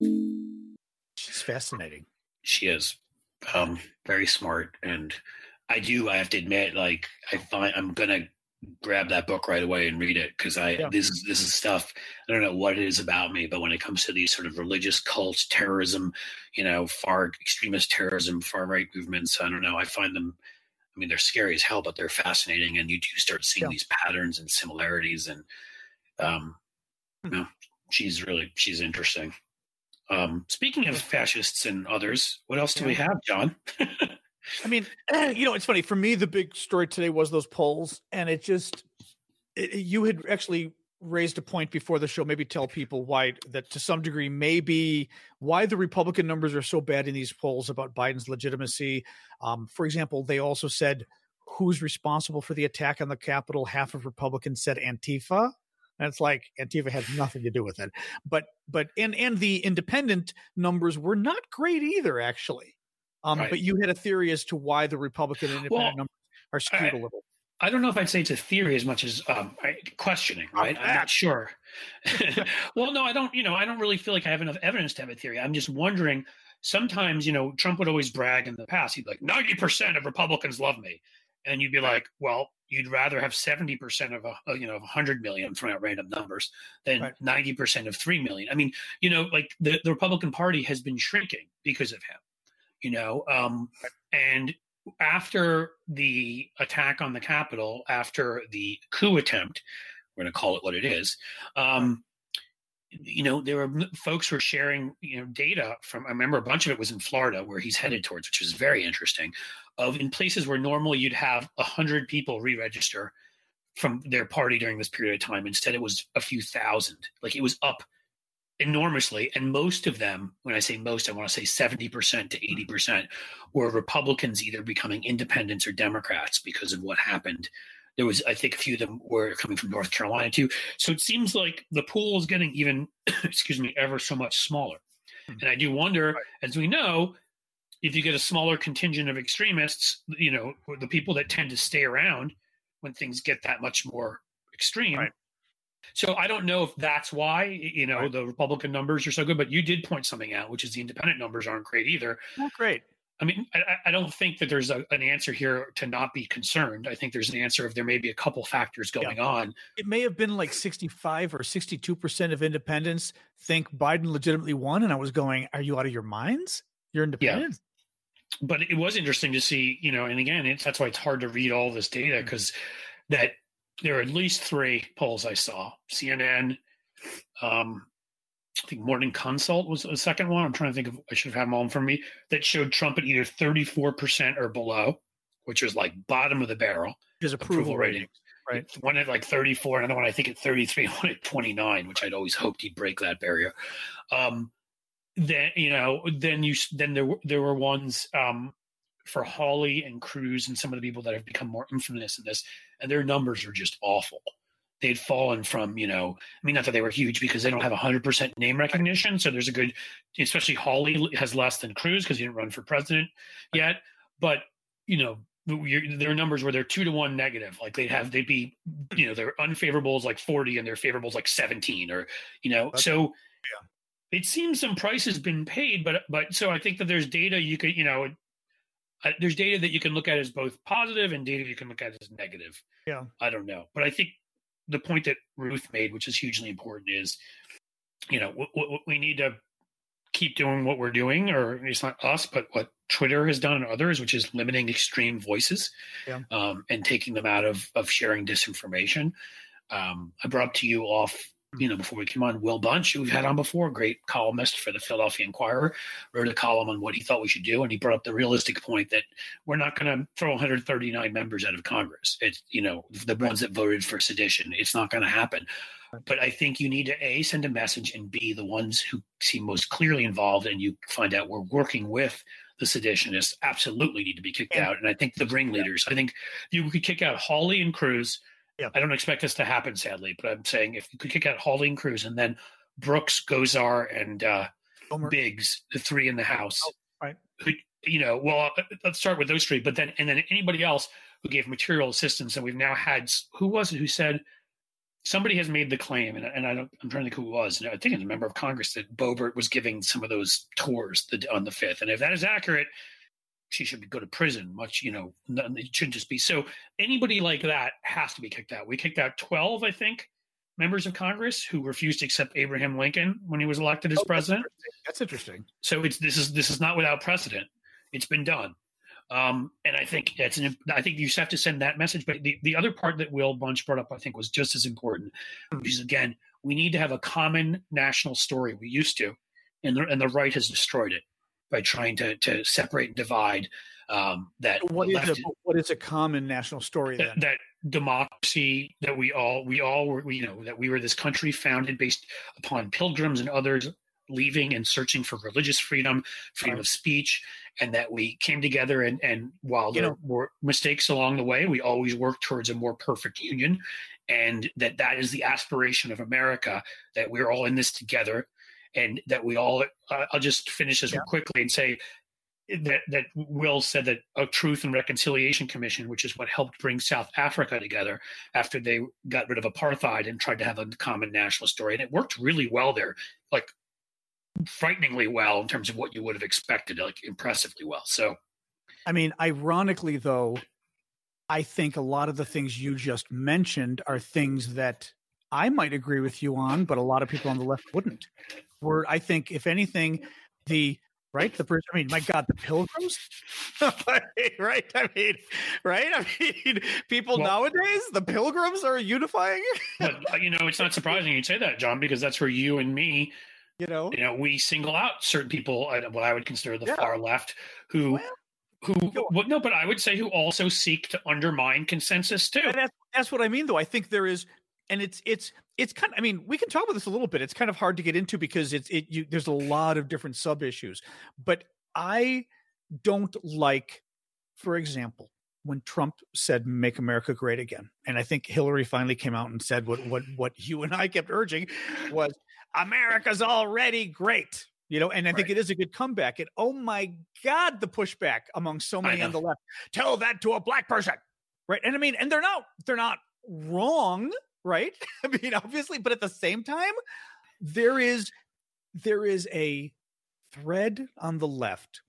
Bye. She's fascinating. She is um, very smart, and I do. I have to admit, like I find I'm gonna grab that book right away and read it because I yeah. this is this is stuff I don't know what it is about me, but when it comes to these sort of religious cults, terrorism, you know, far extremist terrorism, far right movements, I don't know. I find them. I mean, they're scary as hell, but they're fascinating, and you do start seeing yeah. these patterns and similarities, and um, hmm. you know, she's really she's interesting. Um, speaking of fascists and others, what else do yeah. we have, John? I mean, you know, it's funny for me. The big story today was those polls, and it just it, you had actually raised a point before the show. Maybe tell people why that to some degree maybe why the Republican numbers are so bad in these polls about Biden's legitimacy. Um, for example, they also said who's responsible for the attack on the Capitol. Half of Republicans said Antifa. And it's like Antifa had nothing to do with it. But but and and the independent numbers were not great either, actually. Um, right. But you had a theory as to why the Republican independent well, numbers are skewed I, a little. I don't know if I'd say it's a theory as much as um, questioning. Right, I'm not sure. well, no, I don't. You know, I don't really feel like I have enough evidence to have a theory. I'm just wondering. Sometimes, you know, Trump would always brag in the past. He'd be like, ninety percent of Republicans love me, and you'd be like, well, you'd rather have 70% of a you know of 100 million from out random numbers than right. 90% of 3 million i mean you know like the, the republican party has been shrinking because of him you know um, and after the attack on the capitol after the coup attempt we're going to call it what it is um, you know there were folks were sharing you know data from i remember a bunch of it was in florida where he's headed towards which was very interesting of in places where normally you'd have 100 people re-register from their party during this period of time. Instead it was a few thousand. Like it was up enormously. And most of them, when I say most, I want to say 70% to 80%, were Republicans either becoming independents or Democrats because of what happened. There was, I think, a few of them were coming from North Carolina too. So it seems like the pool is getting even, excuse me, ever so much smaller. Mm-hmm. And I do wonder, right. as we know, if you get a smaller contingent of extremists, you know, the people that tend to stay around when things get that much more extreme right. So I don't know if that's why you know right. the Republican numbers are so good, but you did point something out, which is the independent numbers aren't great either. Not great. I mean, I, I don't think that there's a, an answer here to not be concerned. I think there's an answer if there may be a couple factors going yeah. on. It may have been like 65 or 62 percent of independents think Biden legitimately won, and I was going, "Are you out of your minds? You're independent." Yeah but it was interesting to see, you know, and again, it's that's why it's hard to read all this data mm-hmm. because that there are at least three polls I saw. CNN, um, I think Morning Consult was the second one. I'm trying to think of I should have had them all from me that showed Trump at either 34% or below, which was like bottom of the barrel. His approval, approval rating. Ratings. Right. One at like 34, another one I think at 33, one at 29, which I'd always hoped he'd break that barrier. Um, then you know, then you then there there were ones um, for Hawley and Cruz and some of the people that have become more infamous in this, and their numbers are just awful. They'd fallen from, you know, I mean, not that they were huge because they don't have 100% name recognition. So there's a good, especially Hawley has less than Cruz because he didn't run for president yet. But, you know, their numbers were they're two to one negative. Like they'd have, they'd be, you know, their unfavorables like 40 and their favorables like 17 or, you know, so yeah. it seems some price has been paid, but, but so I think that there's data you could, you know, uh, there's data that you can look at as both positive and data you can look at as negative. Yeah. I don't know. But I think the point that Ruth made, which is hugely important, is, you know, w- w- we need to keep doing what we're doing, or it's not us, but what Twitter has done and others, which is limiting extreme voices yeah. um, and taking them out of, of sharing disinformation. Um, I brought to you off you know, before we came on, Will Bunch, who we've had on before, great columnist for the Philadelphia Inquirer, wrote a column on what he thought we should do, and he brought up the realistic point that we're not going to throw 139 members out of Congress. It's you know the ones that voted for sedition. It's not going to happen. But I think you need to a send a message, and b the ones who seem most clearly involved, and you find out we're working with the seditionists absolutely need to be kicked out. And I think the ringleaders, I think you could kick out Hawley and Cruz yeah. I don't expect this to happen, sadly, but I'm saying if you could kick out and Cruz and then Brooks, Gosar, and uh, Biggs, the three in the House, oh, right? Who, you know, well, uh, let's start with those three, but then and then anybody else who gave material assistance, and we've now had who was it who said somebody has made the claim, and, and I don't, I'm trying to think who it was. I think it's a member of Congress that Boebert was giving some of those tours the, on the fifth, and if that is accurate, she should be go to prison. Much, you know, it shouldn't just be so. Anybody like that has to be kicked out. We kicked out twelve, I think, members of Congress who refused to accept Abraham Lincoln when he was elected as oh, president. That's interesting. So it's this is this is not without precedent. It's been done, um, and I think that's an. I think you just have to send that message. But the, the other part that Will Bunch brought up, I think, was just as important, because again, we need to have a common national story. We used to, and the, and the right has destroyed it by trying to to separate and divide. Um, that what is, a, what is a common national story that, that, democracy that we all we all were we, you know that we were this country founded based upon pilgrims and others leaving and searching for religious freedom, freedom of speech, and that we came together and and while you there know, were mistakes along the way, we always worked towards a more perfect union, and that that is the aspiration of America that we're all in this together and that we all uh, i'll just finish this yeah. quickly and say that that will said that a truth and reconciliation commission which is what helped bring south africa together after they got rid of apartheid and tried to have a common national story and it worked really well there like frighteningly well in terms of what you would have expected like impressively well so i mean ironically though i think a lot of the things you just mentioned are things that I might agree with you on, but a lot of people on the left wouldn't word. I think, if anything, the right the person. I mean, my God, the pilgrims, right? I mean, right? I mean, people well, nowadays, the pilgrims are unifying. but uh, you know, it's not surprising you'd say that, John, because that's where you and me. You know, you know, we single out certain people, what I would consider the yeah. far left, who well, who well, no but i would say who also seek to undermine consensus too that's, that's what i mean though i think there is and it's it's it's kind of, I mean, we can talk about this a little bit. It's kind of hard to get into because it's it you, there's a lot of different sub issues. But I don't like, for example, when Trump said "Make America Great Again," and I think Hillary finally came out and said what what what you and I kept urging was America's already great. You know, and I think right. it is a good comeback. And oh my God, the pushback among so many on the left. Tell that to a black person, right? And I mean, and they're not they're not wrong right? I mean, obviously, but at the same time, there is there is a thread on the left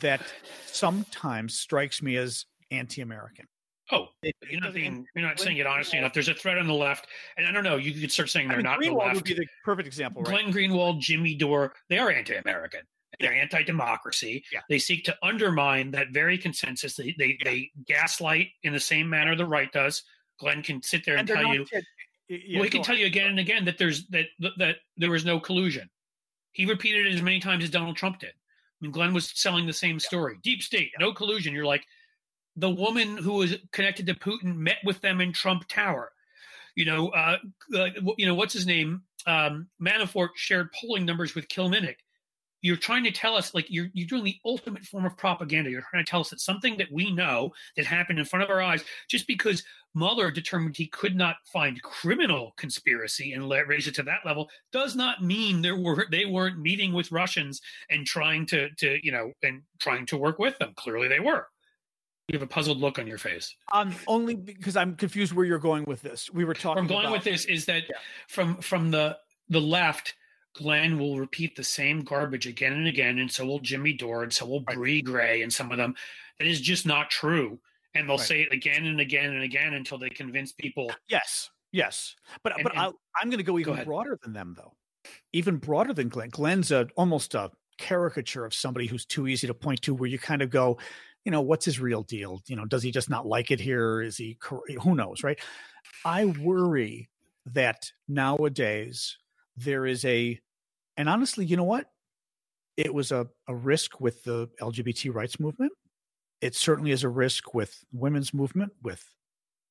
that sometimes strikes me as anti-American. Oh, you're not being, you're not saying it honestly enough. There's a thread on the left, and I don't know. You could start saying they're I mean, not Greenwald the left. would be the perfect example. Right? Glenn Greenwald, Jimmy Dore, they are anti-American. They're anti-democracy. Yeah. They seek to undermine that very consensus. They they, yeah. they gaslight in the same manner the right does. Glenn can sit there and, and tell you yeah, well, he can tell you again and again that there's that that there was no collusion. He repeated it as many times as Donald Trump did. I mean, Glenn was selling the same story: deep state, no collusion. You're like, the woman who was connected to Putin met with them in Trump Tower. You know, uh, uh, you know what's his name? Um, Manafort shared polling numbers with Kilimnik. You're trying to tell us like you're you're doing the ultimate form of propaganda. You're trying to tell us that something that we know that happened in front of our eyes, just because Mueller determined he could not find criminal conspiracy and let, raise it to that level, does not mean there were they weren't meeting with Russians and trying to to you know and trying to work with them. Clearly, they were. You have a puzzled look on your face. Um, only because I'm confused where you're going with this. We were talking. I'm going about, with this is that yeah. from from the the left Glenn will repeat the same garbage again and again, and so will Jimmy Dore, and so will Bree Gray, and some of them. It is just not true, and they'll right. say it again and again and again until they convince people. Yes, yes, but and, but and, I, am going to go even go broader than them, though. Even broader than Glenn. Glenn's a almost a caricature of somebody who's too easy to point to, where you kind of go, you know, what's his real deal? You know, does he just not like it here? Is he? Who knows, right? I worry that nowadays there is a and honestly you know what? It was a, a risk with the lgbt rights movement. It certainly is a risk with women's movement with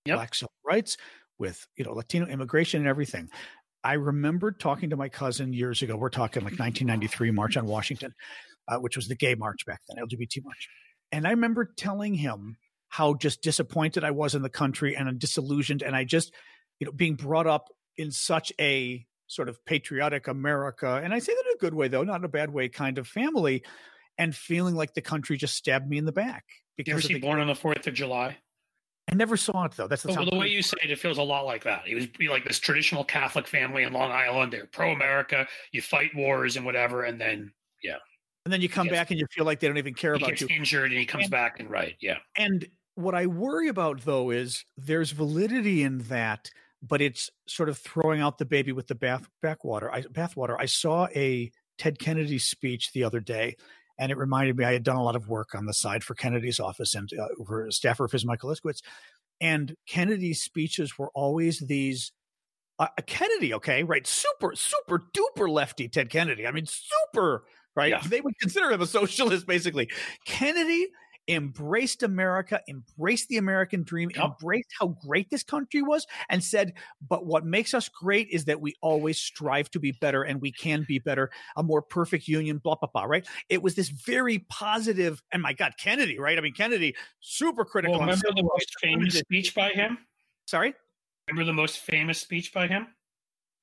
yep. black civil rights with you know latino immigration and everything. I remember talking to my cousin years ago we're talking like 1993 march on washington uh, which was the gay march back then lgbt march. And i remember telling him how just disappointed i was in the country and I'm disillusioned and i just you know being brought up in such a sort of patriotic America, and I say that in a good way, though, not in a bad way, kind of family, and feeling like the country just stabbed me in the back. Because you ever see Born on the Fourth of July? I never saw it though. That's the, well, the way you say it, it feels a lot like that. It was like this traditional Catholic family in Long Island. They're pro-America. You fight wars and whatever, and then yeah, and then you come back and you feel like they don't even care about you. Injured and he comes and, back and right, yeah. And what I worry about though is there's validity in that but it's sort of throwing out the baby with the bath backwater. I, bathwater. I saw a Ted Kennedy speech the other day, and it reminded me I had done a lot of work on the side for Kennedy's office and uh, for a staffer of his, Michael Iskowitz. And Kennedy's speeches were always these. Uh, Kennedy, okay, right? Super, super duper lefty Ted Kennedy. I mean, super, right? Yeah. They would consider him a socialist, basically. Kennedy embraced America, embraced the American dream, yep. embraced how great this country was, and said, But what makes us great is that we always strive to be better and we can be better, a more perfect union, blah, blah, blah, right? It was this very positive, and my God, Kennedy, right? I mean, Kennedy, super critical. Well, remember the most famous speech by him? Sorry? Remember the most famous speech by him?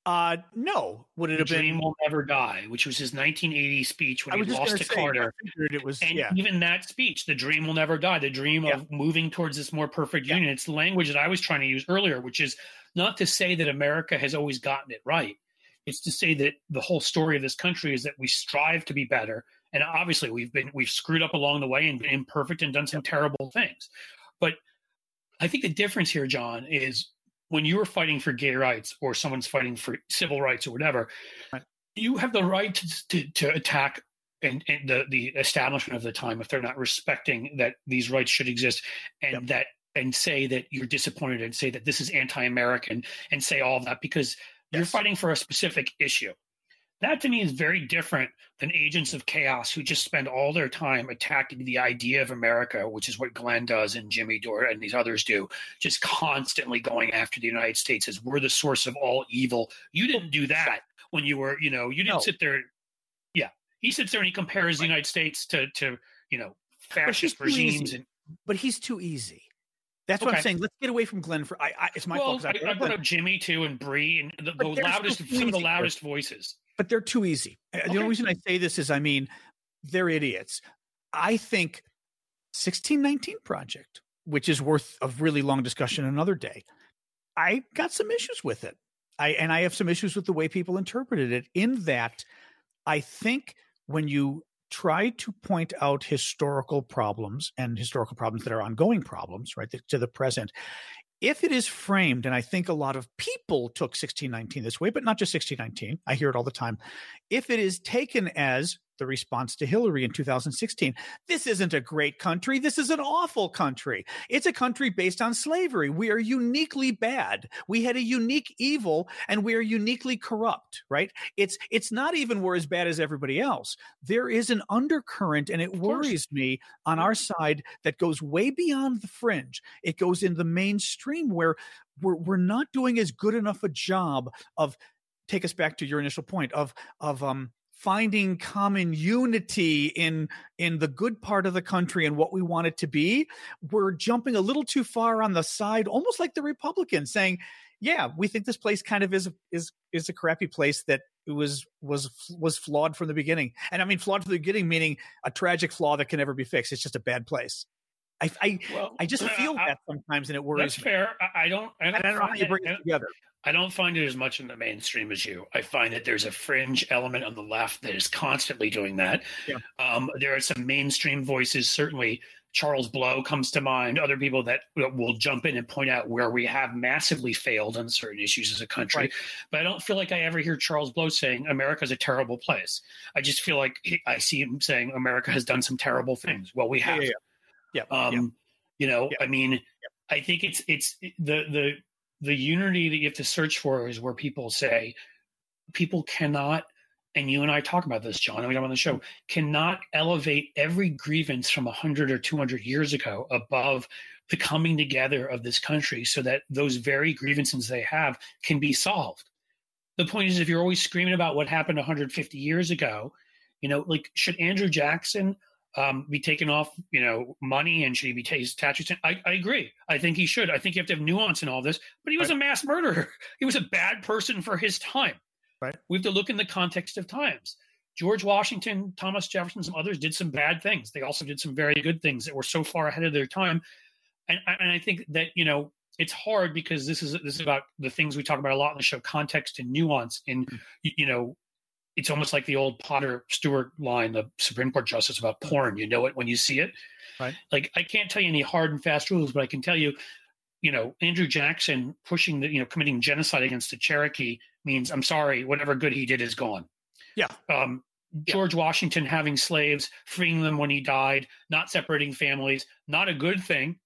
Uh, no. Would it the have Dream been? Will Never Die, which was his 1980 speech when he lost to say, Carter. It was, and yeah. even that speech, the dream will never die, the dream yeah. of moving towards this more perfect yeah. union. It's the language that I was trying to use earlier, which is not to say that America has always gotten it right. It's to say that the whole story of this country is that we strive to be better. And obviously we've been we've screwed up along the way and been imperfect and done some terrible things. But I think the difference here, John, is when you're fighting for gay rights or someone's fighting for civil rights or whatever, you have the right to, to, to attack and, and, the the establishment of the time if they're not respecting that these rights should exist and yep. that and say that you're disappointed and say that this is anti-American and say all of that because yes. you're fighting for a specific issue. That to me is very different than agents of chaos who just spend all their time attacking the idea of America, which is what Glenn does and Jimmy Dore and these others do, just constantly going after the United States as we're the source of all evil. You didn't do that when you were, you know, you didn't no. sit there. Yeah. He sits there and he compares right. the United States to, to you know, fascist regimes. And, but he's too easy. That's okay. what I'm saying. Let's get away from Glenn for I. I it's my well, fault. I, I brought up Jimmy too and Bree and the, the loudest, some of the loudest voices but they're too easy. Okay. The only reason I say this is, I mean, they're idiots. I think 1619 Project, which is worth a really long discussion another day. I got some issues with it. I and I have some issues with the way people interpreted it. In that, I think when you try to point out historical problems and historical problems that are ongoing problems, right, to the present, if it is framed, and I think a lot of people took 1619 this way, but not just 1619, I hear it all the time. If it is taken as the response to Hillary in 2016. This isn't a great country. This is an awful country. It's a country based on slavery. We are uniquely bad. We had a unique evil and we are uniquely corrupt, right? It's it's not even we're as bad as everybody else. There is an undercurrent and it worries me on our side that goes way beyond the fringe. It goes in the mainstream where we're we're not doing as good enough a job of take us back to your initial point of of um finding common unity in in the good part of the country and what we want it to be we're jumping a little too far on the side almost like the republicans saying yeah we think this place kind of is is is a crappy place that was was was flawed from the beginning. And i mean flawed from the beginning meaning a tragic flaw that can never be fixed. It's just a bad place I I, well, I just feel I, that sometimes, and it worries. That's me. fair. I, I don't. I don't, I don't know how you bring it, it together. I don't find it as much in the mainstream as you. I find that there's a fringe element on the left that is constantly doing that. Yeah. Um, there are some mainstream voices, certainly Charles Blow comes to mind, other people that will jump in and point out where we have massively failed on certain issues as a country. Right. But I don't feel like I ever hear Charles Blow saying America's a terrible place. I just feel like he, I see him saying America has done some terrible things. Well, we have. Yeah. yeah, yeah. Um, yeah. You know, I mean, I think it's it's the the the unity that you have to search for is where people say people cannot and you and I talk about this, John, and we have on the show, cannot elevate every grievance from 100 or 200 years ago above the coming together of this country so that those very grievances they have can be solved. The point is, if you're always screaming about what happened 150 years ago, you know, like should Andrew Jackson um, be taken off, you know, money and should he be statues? I, I agree. I think he should. I think you have to have nuance in all this. But he was right. a mass murderer. He was a bad person for his time. Right. We have to look in the context of times. George Washington, Thomas Jefferson, some others did some bad things. They also did some very good things that were so far ahead of their time. And, and I think that you know it's hard because this is this is about the things we talk about a lot in the show: context and nuance. And mm-hmm. you know, it's almost like the old Potter Stewart line, the Supreme Court justice about porn. You know it when you see it. Right. Like I can't tell you any hard and fast rules, but I can tell you, you know, Andrew Jackson pushing the, you know, committing genocide against the Cherokee means I'm sorry, whatever good he did is gone. Yeah. Um, George yeah. Washington having slaves, freeing them when he died, not separating families, not a good thing.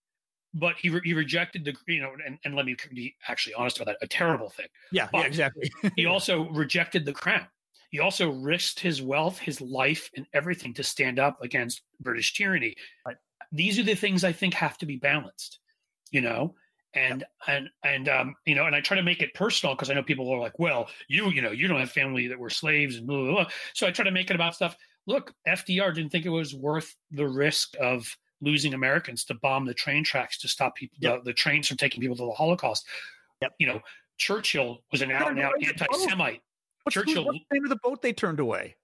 But he, re- he rejected the you know and, and let me be actually honest about that a terrible thing. Yeah, yeah exactly. he also rejected the crown. He also risked his wealth, his life, and everything to stand up against British tyranny. Right. These are the things I think have to be balanced, you know. And and and um, you know, and I try to make it personal because I know people are like, well, you you know, you don't have family that were slaves and blah, blah, blah. So I try to make it about stuff. Look, FDR didn't think it was worth the risk of losing Americans to bomb the train tracks to stop people yep. the, the, trains from taking people to the Holocaust. Yep. You know, Churchill was an out and out anti-Semite. What's, Churchill. What's the name of the boat they turned away?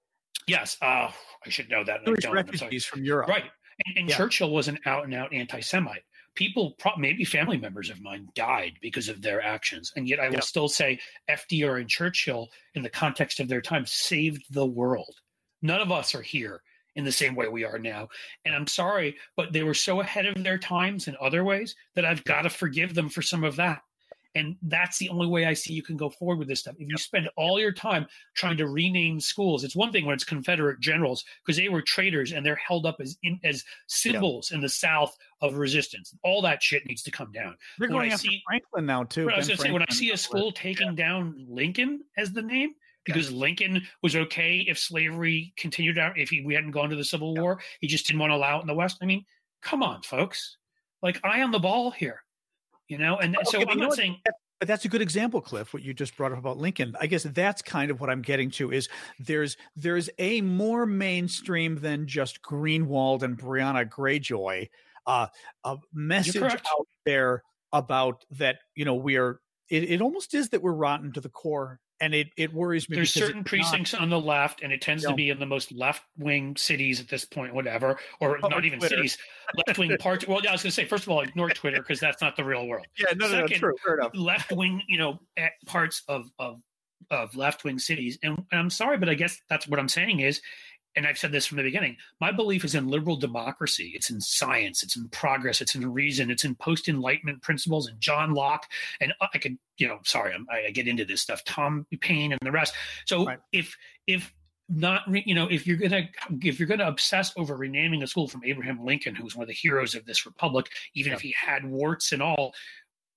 Yes, uh, I should know that. Jewish refugees from Europe, right? And, and yeah. Churchill was an out and out anti-Semite. People, maybe family members of mine, died because of their actions, and yet I will yeah. still say FDR and Churchill, in the context of their time, saved the world. None of us are here in the same way we are now. And I'm sorry, but they were so ahead of their times in other ways that I've got to forgive them for some of that. And that's the only way I see you can go forward with this stuff. If you spend all your time trying to rename schools, it's one thing when it's Confederate generals because they were traitors and they're held up as in, as symbols yeah. in the South of resistance. All that shit needs to come down. They're going after see, Franklin now too. I was going to say when I see a school taking yeah. down Lincoln as the name, because. Lincoln was okay if slavery continued out, if he, we hadn't gone to the Civil. War, he just didn't want to allow it in the West. I mean, come on, folks. Like, eye on the ball here you know and okay, so i'm not saying but that's a good example cliff what you just brought up about lincoln. I guess that's kind of what i'm getting to is there's there's a more mainstream than just greenwald and brianna greyjoy uh, a message out there about that you know we are it, it almost is that we're rotten to the core and it, it worries me. There's certain precincts not, on the left, and it tends to be in the most left wing cities at this point, whatever, or oh, not even Twitter. cities, left wing parts. Well, yeah, I was going to say, first of all, ignore Twitter because that's not the real world. Yeah, no, Second, no, no, true, fair enough. Left wing, you know, parts of of of left wing cities, and, and I'm sorry, but I guess that's what I'm saying is and I've said this from the beginning, my belief is in liberal democracy. It's in science, it's in progress, it's in reason, it's in post enlightenment principles and John Locke. And uh, I could, you know, sorry, I'm, i get into this stuff, Tom Paine and the rest. So right. if, if, not you know if you're gonna if you're gonna obsess over renaming a school from abraham lincoln who's one of the heroes of this republic even yeah. if he had warts and all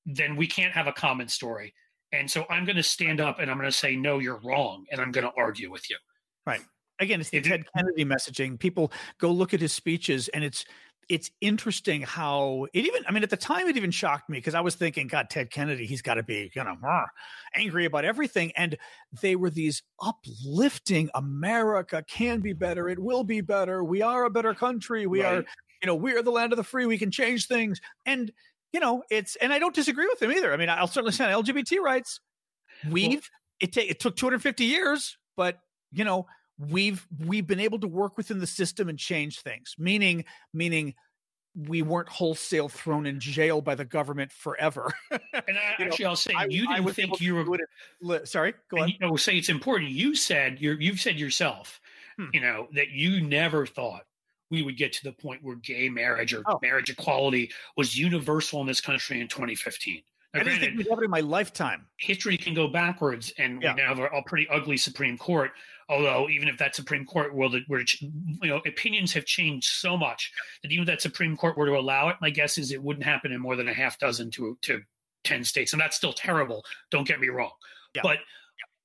then we can't have a common story and so i'm going to stand up and i'm going to say no you're wrong and i'm going to argue with you right again, it's the it, Ted Kennedy messaging. People go look at his speeches, and it's it's interesting how it even i mean at the time it even shocked me because i was thinking god ted kennedy he's got to be you know angry about everything and they were these uplifting america can be better it will be better we are a better country we right. are you know we are the land of the free we can change things and you know it's and i don't disagree with them either i mean i'll certainly say lgbt rights we've well, it, ta- it took 250 years but you know we've we've been able to work within the system and change things meaning meaning we weren't wholesale thrown in jail by the government forever. and I, actually, know, I'll say I, you didn't think you were. Sorry, go on. You know, say it's important. You said you you've said yourself, hmm. you know, that you never thought we would get to the point where gay marriage or oh. marriage equality was universal in this country in 2015. Now, I didn't granted, think we'd have it in my lifetime. History can go backwards, and yeah. we now have a, a, pretty ugly Supreme Court. Although, even if that Supreme Court were, were you know, opinions have changed so much that even if that Supreme Court were to allow it, my guess is it wouldn't happen in more than a half dozen to to ten states, and that's still terrible. Don't get me wrong, yeah. but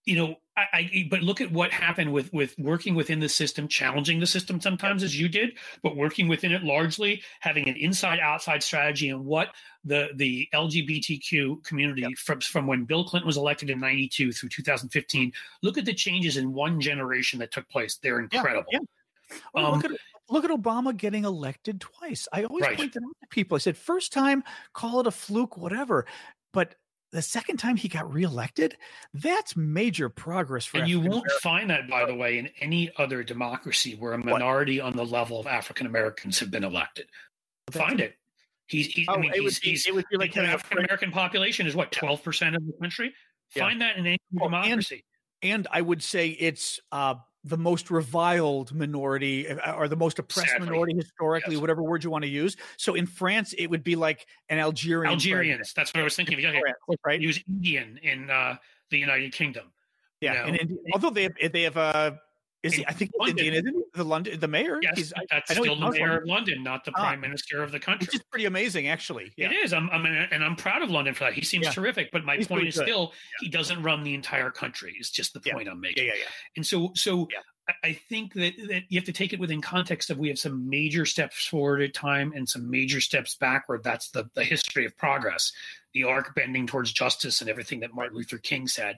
you know, I, I, but look at what happened with with working within the system, challenging the system sometimes as you did, but working within it largely, having an inside outside strategy, and what the the LGBTQ community yep. from from when Bill Clinton was elected in '92 through 2015. Look at the changes in one generation that took place; they're incredible. Yeah, yeah. Well, um, look at look at Obama getting elected twice. I always right. point that out to people. I said, first time, call it a fluke, whatever. But the second time he got reelected, that's major progress for. And you won't find that, by the way, in any other democracy where a minority what? on the level of African Americans have been elected. Find it. He's, he's oh, I mean, it he's, he's, it would be like the African American population is what twelve percent of the country. Find yeah. that in any well, democracy. And, and, I would say it's uh, the most reviled minority uh, or the most oppressed Sadly. minority historically, yes. whatever word you want to use. So in France, it would be like an Algerian. Algerians. President. That's what I was thinking. Okay, France, right? Use Indian in uh, the United Kingdom. Yeah, you know? and, and, although they have, they have uh, is he, I think London. Indian, isn't he? The London, the mayor. Yes, he's, that's I, still the mayor of London, not the ah, prime minister of the country. Which is pretty amazing, actually. Yeah. It is. I'm, I'm, and I'm proud of London for that. He seems yeah. terrific. But my he's point is good. still, yeah. he doesn't run the entire country. It's just the point I'm making. Yeah, yeah. And so, so I think that, that you have to take it within context of we have some major steps forward at time and some major steps backward. That's the, the history of progress, the arc bending towards justice and everything that Martin Luther King said.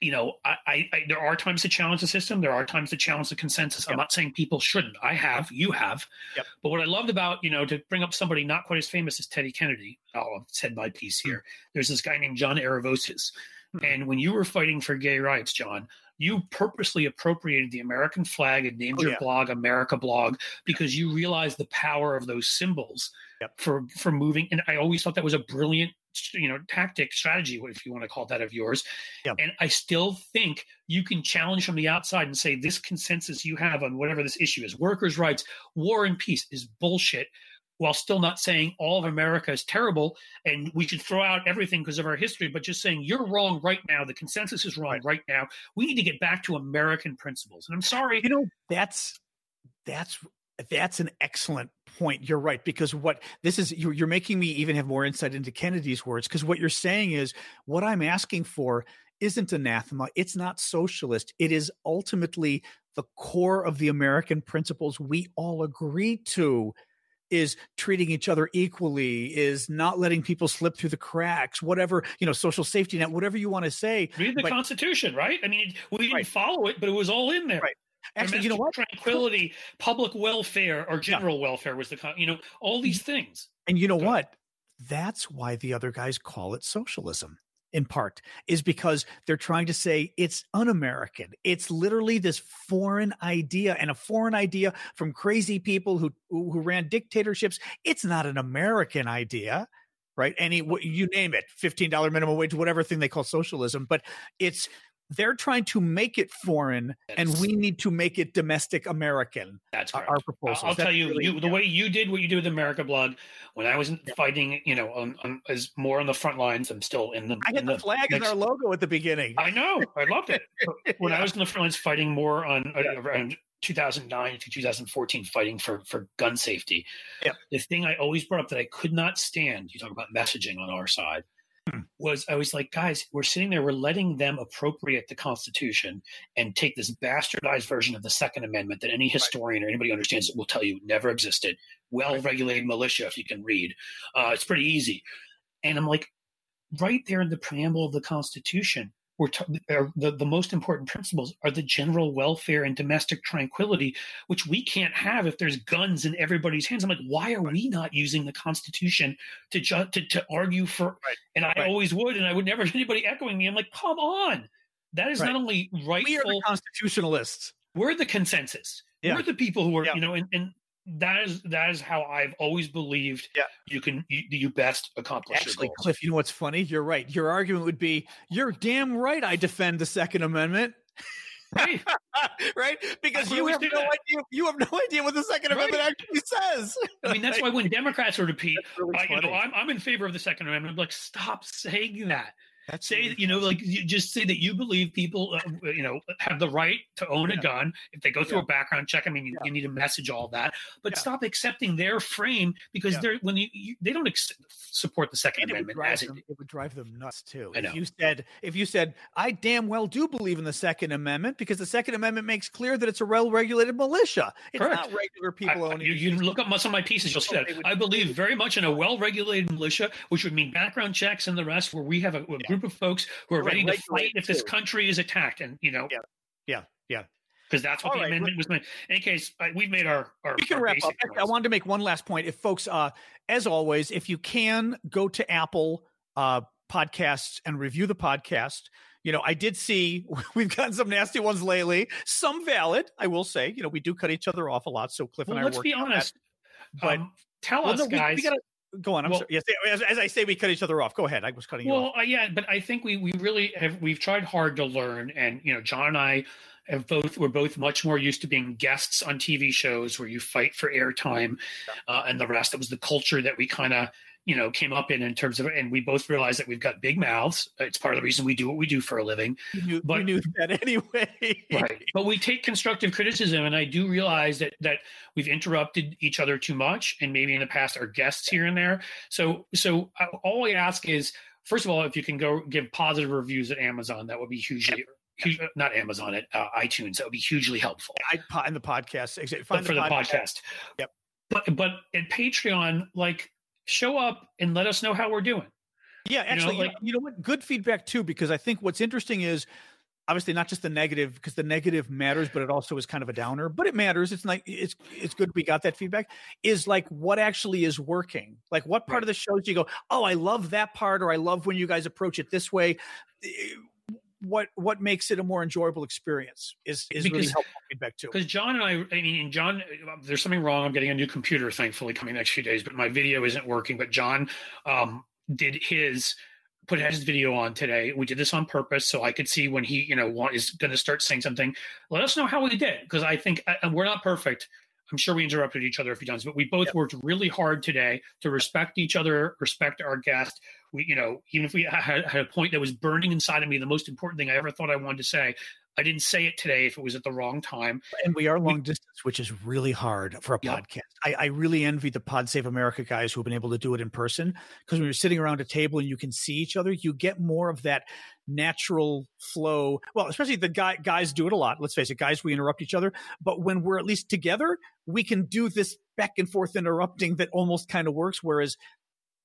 You know, I, I there are times to challenge the system. There are times to challenge the consensus. Yep. I'm not saying people shouldn't. I have, you have. Yep. But what I loved about, you know, to bring up somebody not quite as famous as Teddy Kennedy, I'll said my piece here. Mm-hmm. There's this guy named John Aravosis. Mm-hmm. And when you were fighting for gay rights, John, you purposely appropriated the American flag and named oh, your yeah. blog America Blog because you realized the power of those symbols for for moving. And I always thought that was a brilliant, you know, tactic strategy, if you want to call that of yours. And I still think you can challenge from the outside and say this consensus you have on whatever this issue is, workers' rights, war and peace, is bullshit while still not saying all of America is terrible and we should throw out everything because of our history, but just saying you're wrong right now. The consensus is wrong right. right now. We need to get back to American principles. And I'm sorry. You know, that's that's that's an excellent point. You're right because what this is you're, you're making me even have more insight into Kennedy's words because what you're saying is what I'm asking for isn't anathema. It's not socialist. It is ultimately the core of the American principles we all agree to is treating each other equally, is not letting people slip through the cracks, whatever, you know, social safety net, whatever you want to say. Read the but, Constitution, right? I mean, we didn't right. follow it, but it was all in there. Right. Actually, you know what? Tranquility, public welfare, or general yeah. welfare was the, you know, all mm-hmm. these things. And you know what? That's why the other guys call it socialism in part is because they're trying to say it's un-American. It's literally this foreign idea and a foreign idea from crazy people who who ran dictatorships. It's not an American idea, right? Any you name it, fifteen dollar minimum wage, whatever thing they call socialism, but it's they're trying to make it foreign and we need to make it domestic American. That's correct. our proposal. I'll, tell you, really, you the way you did what you did with America Blog when I was yeah. fighting, you know, on, on, as more on the front lines. I'm still in the. I had the, the, flag next, as our logo at the beginning. I know, I loved it. when yeah. I was in the front lines fighting more on uh, around 2009 to 2014 fighting for for gun safety. Yeah. The thing I always brought up that I could not stand, you talk about messaging on our side, Hmm. was I was like, guys, we're sitting there, we're letting them appropriate the Constitution and take this bastardized version of the Second Amendment that any historian right. or anybody understands will tell you never existed. well-regulated militia. If you can read, uh, it's pretty easy. And I'm like, right there in the preamble of the Constitution, we're t- the, the most important principles are the general welfare and domestic tranquility, which we can't have if there's guns in everybody's hands. I'm like, why are we not using the Constitution to ju- to, to argue for? Right. And I right. always would, and I would never anybody echoing me. I'm like, come on, that is right. not only right. We are the constitutionalists. We're the consensus. Yeah. We're the people who are, yeah. you know, and, and that is that is how I've always believed. Yeah. you can you, you best accomplish. Actually, Cliff, you know what's funny? You're right. Your argument would be, "You're damn right. I defend the Second Amendment." Right, right, because you have no that. idea. You have no idea what the Second right. Amendment actually says. I mean, that's why when Democrats repeat, really I, you know, I'm, I'm in favor of the Second Amendment. I'm like, stop saying that. That's say you know, like you just say that you believe people, uh, you know, have the right to own yeah. a gun if they go through yeah. a background check. I mean, you, yeah. you, need to message all that, but stop accepting their frame because they're when you, you they don't ex- support the Second and Amendment. It would, them, it would drive them nuts too. If you said, if you said, I damn well do believe in the Second Amendment because the Second Amendment makes clear that it's a well-regulated militia. It's Correct. not regular people I, owning. You, you look up some of my pieces, you'll see that. I believe very much in a well-regulated militia, which would mean background checks and the rest, where we have a, a group of folks who are ready to fight if this country is attacked. And you know, yeah, yeah, yeah. Because that's what All the right. amendment was meant. In any case, we've made our. our we can our wrap up. I wanted to make one last point. If folks, uh, as always, if you can go to Apple uh, podcasts and review the podcast. You know, I did see we've gotten some nasty ones lately. Some valid, I will say. You know, we do cut each other off a lot. So Cliff well, and I. Let's be honest. But um, tell well, us, no, guys. We, we gotta, Go on. I'm well, sorry. Yes, as, as, I say, we cut each other off. Go ahead. I was cutting you well, off. Well, uh, yeah, but I think we we really have we've tried hard to learn, and you know, John and I have both we're both much more used to being guests on TV shows where you fight for airtime, uh, and the rest. That was the culture that we kind of you know came up in in terms of and we both realize that we've got big mouths it's part of the reason we do what we do for a living we knew, but we knew that anyway right but we take constructive criticism and i do realize that that we've interrupted each other too much and maybe in the past our guests here and there so so I, all i ask is first of all if you can go give positive reviews at amazon that would be hugely Huge, not Amazon, at uh, iTunes. That would be hugely helpful. I, in the podcast, find for the, podcast. the podcast. Yep. But but at Patreon, like show up and let us know how we're doing. Yeah, actually, you know, like, you know what? Good feedback too, because I think what's interesting is obviously not just the negative, because the negative matters, but it also is kind of a downer. But it matters. It's like it's it's good we got that feedback. Is like what actually is working. Like what part right. of the shows you go, oh, I love that part, or I love when you guys approach it this way eh, what what makes it a more enjoyable experience is is because, really helpful feedback too. Because John and I, I mean, John, there's something wrong. I'm getting a new computer, thankfully, coming next few days, but my video isn't working. But John um, did his put his video on today. We did this on purpose so I could see when he, you know, want, is going to start saying something. Let us know how we did because I think uh, we're not perfect. I'm sure we interrupted each other a few times, but we both yep. worked really hard today to respect each other, respect our guest. We, you know, even if we had, had a point that was burning inside of me, the most important thing I ever thought I wanted to say, I didn't say it today if it was at the wrong time. And we are long we, distance, which is really hard for a podcast. I, I, really envy the Pod Save America guys who've been able to do it in person because when you're sitting around a table and you can see each other, you get more of that natural flow. Well, especially the guy, guys do it a lot. Let's face it, guys, we interrupt each other. But when we're at least together, we can do this back and forth interrupting that almost kind of works. Whereas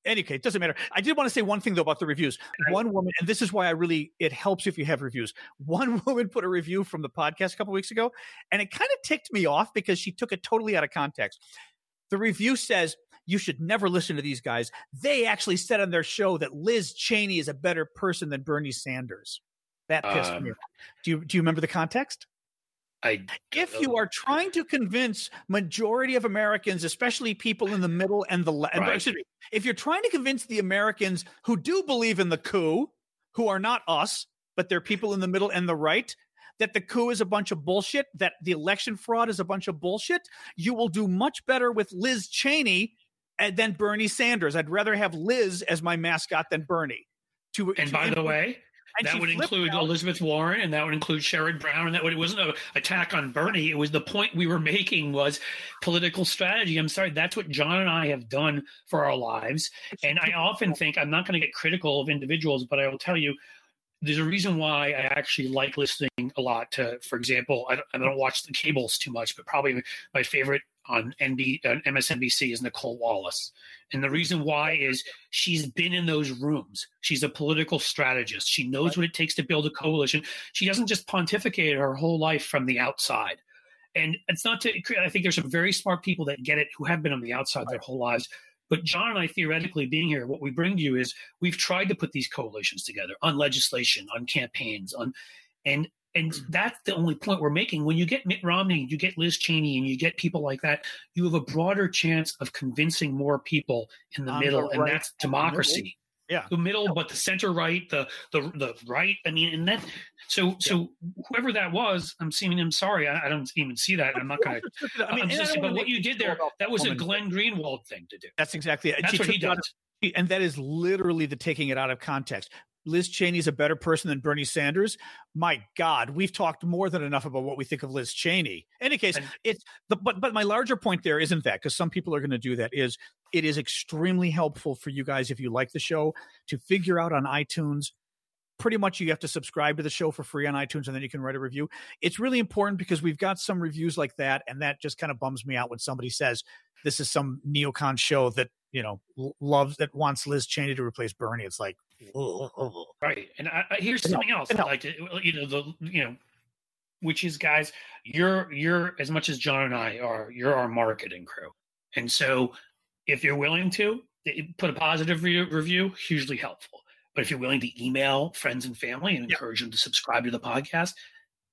any case, it doesn't matter. I did want to say one thing though about the reviews. One woman, and this is why I really it helps if you have reviews. One woman put a review from the podcast a couple weeks ago, and it kind of ticked me off because she took it totally out of context. The review says you should never listen to these guys. They actually said on their show that Liz Cheney is a better person than Bernie Sanders. That pissed um, me off. Do you do you remember the context? I if you are trying to convince majority of Americans, especially people in the middle and the left, right. if you're trying to convince the Americans who do believe in the coup, who are not us, but they're people in the middle and the right, that the coup is a bunch of bullshit, that the election fraud is a bunch of bullshit, you will do much better with Liz Cheney eh, than Bernie Sanders. I'd rather have Liz as my mascot than Bernie. To, and to by the way, and that would include out. Elizabeth Warren, and that would include Sherrod Brown, and that would, it wasn't an attack on Bernie. It was the point we were making was political strategy. I'm sorry, that's what John and I have done for our lives. And I often think I'm not going to get critical of individuals, but I will tell you, there's a reason why I actually like listening a lot to, for example, I don't, I don't watch the cables too much, but probably my favorite on NB, uh, MSNBC is Nicolle Wallace. And the reason why is she's been in those rooms. She's a political strategist. She knows what it takes to build a coalition. She doesn't just pontificate her whole life from the outside. And it's not to, I think there's some very smart people that get it who have been on the outside their whole lives. But John and I, theoretically being here, what we bring to you is we've tried to put these coalitions together on legislation, on campaigns, on, and and that's the only point we're making. When you get Mitt Romney, you get Liz Cheney, and you get people like that, you have a broader chance of convincing more people in the on middle, right, and that's democracy. Yeah, the middle, but the center right, the the the right. I mean, and that. So so whoever that was, I'm seeing. I'm sorry, I, I don't even see that. I'm not going to. I mean, just, but what you did there, that was a Glenn Greenwald thing to do. That's exactly it. That's what he does. and that is literally the taking it out of context. Liz Cheney's a better person than Bernie Sanders. My God, we've talked more than enough about what we think of Liz Cheney. In any case, it's the, but but my larger point there isn't that because some people are going to do that. Is it is extremely helpful for you guys if you like the show to figure out on iTunes. Pretty much, you have to subscribe to the show for free on iTunes, and then you can write a review. It's really important because we've got some reviews like that, and that just kind of bums me out when somebody says this is some neocon show that you know loves that wants Liz Cheney to replace Bernie. It's like right. And I, I, here's something else, like you know the you know, which is guys, you're you're as much as John and I are, you're our marketing crew, and so if you're willing to eh, put a positive re- review, hugely helpful. But if you're willing to email friends and family and encourage yep. them to subscribe to the podcast,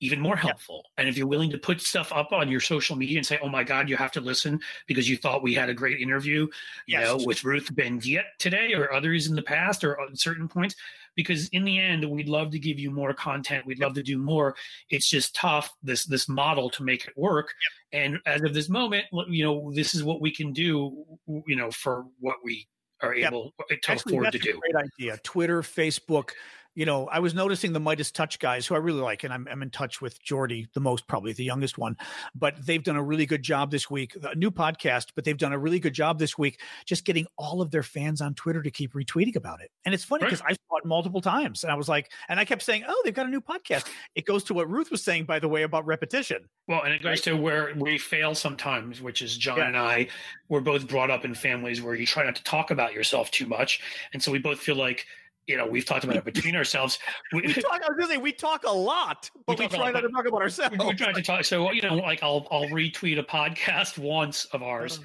even more helpful. And if you're willing to put stuff up on your social media and say, "Oh my God, you have to listen because you thought we had a great interview," you yes. know, with Ruth Ben-Ghiat today or others in the past or at certain points, because in the end, we'd love to give you more content. We'd love to do more. It's just tough this this model to make it work. Yep. And as of this moment, you know, this is what we can do. You know, for what we are able uh, to Actually, afford to do. great idea. Twitter, Facebook you know, I was noticing the Midas Touch guys who I really like, and I'm, I'm in touch with Jordy the most, probably the youngest one, but they've done a really good job this week. A new podcast, but they've done a really good job this week just getting all of their fans on Twitter to keep retweeting about it. And it's funny because right. I saw it multiple times and I was like, and I kept saying, oh, they've got a new podcast. It goes to what Ruth was saying, by the way, about repetition. Well, and it goes to where we fail sometimes, which is John yeah. and I were both brought up in families where you try not to talk about yourself too much. And so we both feel like, you know, we've talked about it between ourselves. We, we talk, I was say we talk a lot, but we, we try not to talk about ourselves. We, try to talk. So you know, like I'll I'll retweet a podcast once of ours, uh-huh.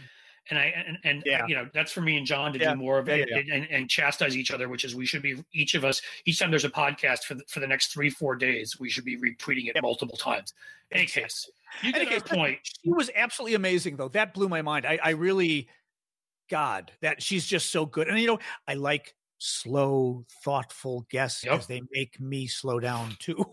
and I and, and yeah. you know that's for me and John to yeah. do more of it yeah, and, and, chastise each other, which is we should be each of us each time there's a podcast for the, for the next three four days, we should be retweeting it multiple times. In any case, you get case, point. She was absolutely amazing, though. That blew my mind. I, I really. God, that she's just so good. And you know, I like slow, thoughtful guests because yep. they make me slow down too.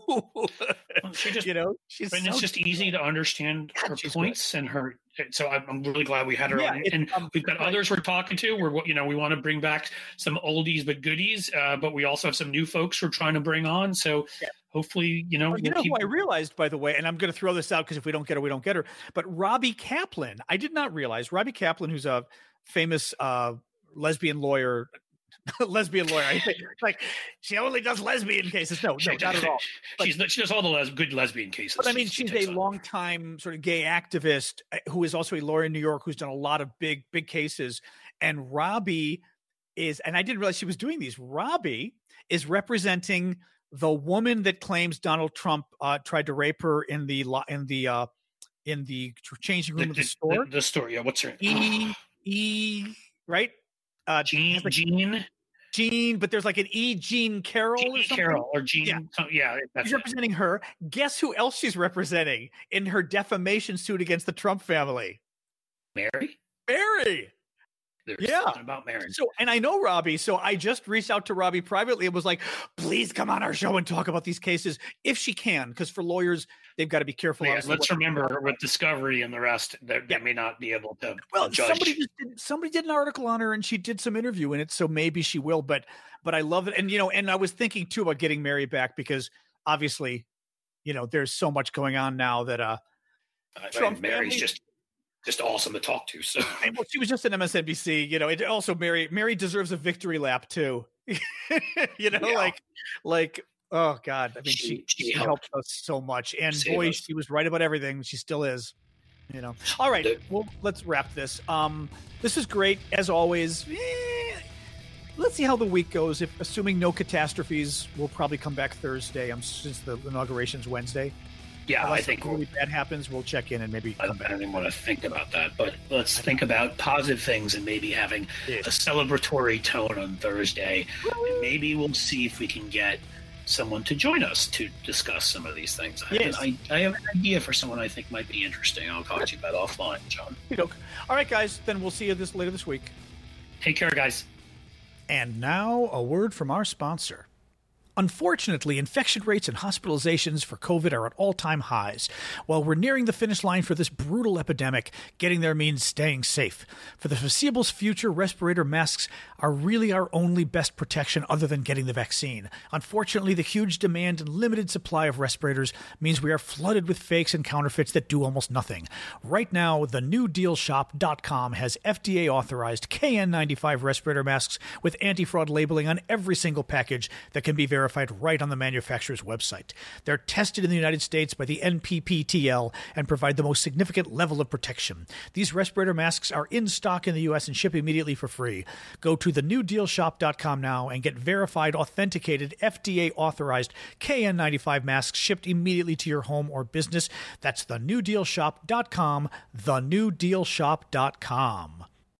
she just, you know, she's and so it's just easy to understand her points good. and her. So I'm really glad we had her yeah, on, and um, we've got others we're talking to. We're you know we want to bring back some oldies but goodies, uh, but we also have some new folks we're trying to bring on. So. Yeah. Hopefully, you know. Well, you we'll know keep... who I realized, by the way, and I'm going to throw this out because if we don't get her, we don't get her. But Robbie Kaplan, I did not realize Robbie Kaplan, who's a famous uh, lesbian lawyer lesbian lawyer. I think like she only does lesbian cases. No, no, not at all. But, she's she does all the les- good lesbian cases. But I mean, she's a long time sort of gay activist uh, who is also a lawyer in New York who's done a lot of big big cases. And Robbie is, and I didn't realize she was doing these. Robbie is representing the woman that claims Donald Trump uh, tried to rape her in the in the uh, in the changing room the, of the, the store. The, the, store, yeah. What's her name? E E right? Uh, Jean, like, Jean, Jean, but there's like an E. Jean Carroll Jean or something. Carroll or Jean. Yeah, so, yeah she's representing her. Guess who else she's representing in her defamation suit against the Trump family? Mary. Mary. There's yeah. about Mary. So, and I know Robbie, so I just reached out to Robbie privately and was like, "Please come on our show and talk about these cases if she can, because for lawyers, they've got to be careful." Yeah, let's remember with Discovery and the rest, that yeah. they may not be able to. Well, judge. somebody just did, somebody did an article on her, and she did some interview in it, so maybe she will. But, but I love it, and you know, and I was thinking too about getting Mary back because obviously, you know, there's so much going on now that uh, Trump Mary's family, just just awesome to talk to. So well, she was just an MSNBC. You know, it also Mary Mary deserves a victory lap too. you know, yeah. like like oh god, I mean she she, she helped. helped us so much, and Save boy, us. she was right about everything. She still is. You know. All right. Well, let's wrap this. Um, this is great as always. Eh, let's see how the week goes. If assuming no catastrophes, we'll probably come back Thursday. Um, since the inauguration's Wednesday. Yeah, Unless I think really bad happens, we'll check in and maybe I come don't even want to think about that, but let's think about positive things and maybe having a celebratory tone on Thursday. And maybe we'll see if we can get someone to join us to discuss some of these things. I, have, Yes. I, I have an idea for someone I think might be interesting. I'll talk to you about offline, John. All right, guys. Then we'll see you this later this week. Take care, guys. And now, a word from our sponsor. Unfortunately, infection rates and hospitalizations for COVID are at all time highs. While we're nearing the finish line for this brutal epidemic, getting there means staying safe. For the foreseeable future, respirator masks are really our only best protection other than getting the vaccine. Unfortunately, the huge demand and limited supply of respirators means we are flooded with fakes and counterfeits that do almost nothing. Right now, the newdealshop.com has FDA authorized KN95 respirator masks with anti fraud labeling on every single package that can be verified right on the manufacturer's website. They're tested in the United States by the NPPTL and provide the most significant level of protection. These respirator masks are in stock in the US and ship immediately for free. Go to thenewdealshop.com now and get verified, authenticated, FDA authorized KN95 masks shipped immediately to your home or business. That's thenewdealshop.com, thenewdealshop.com.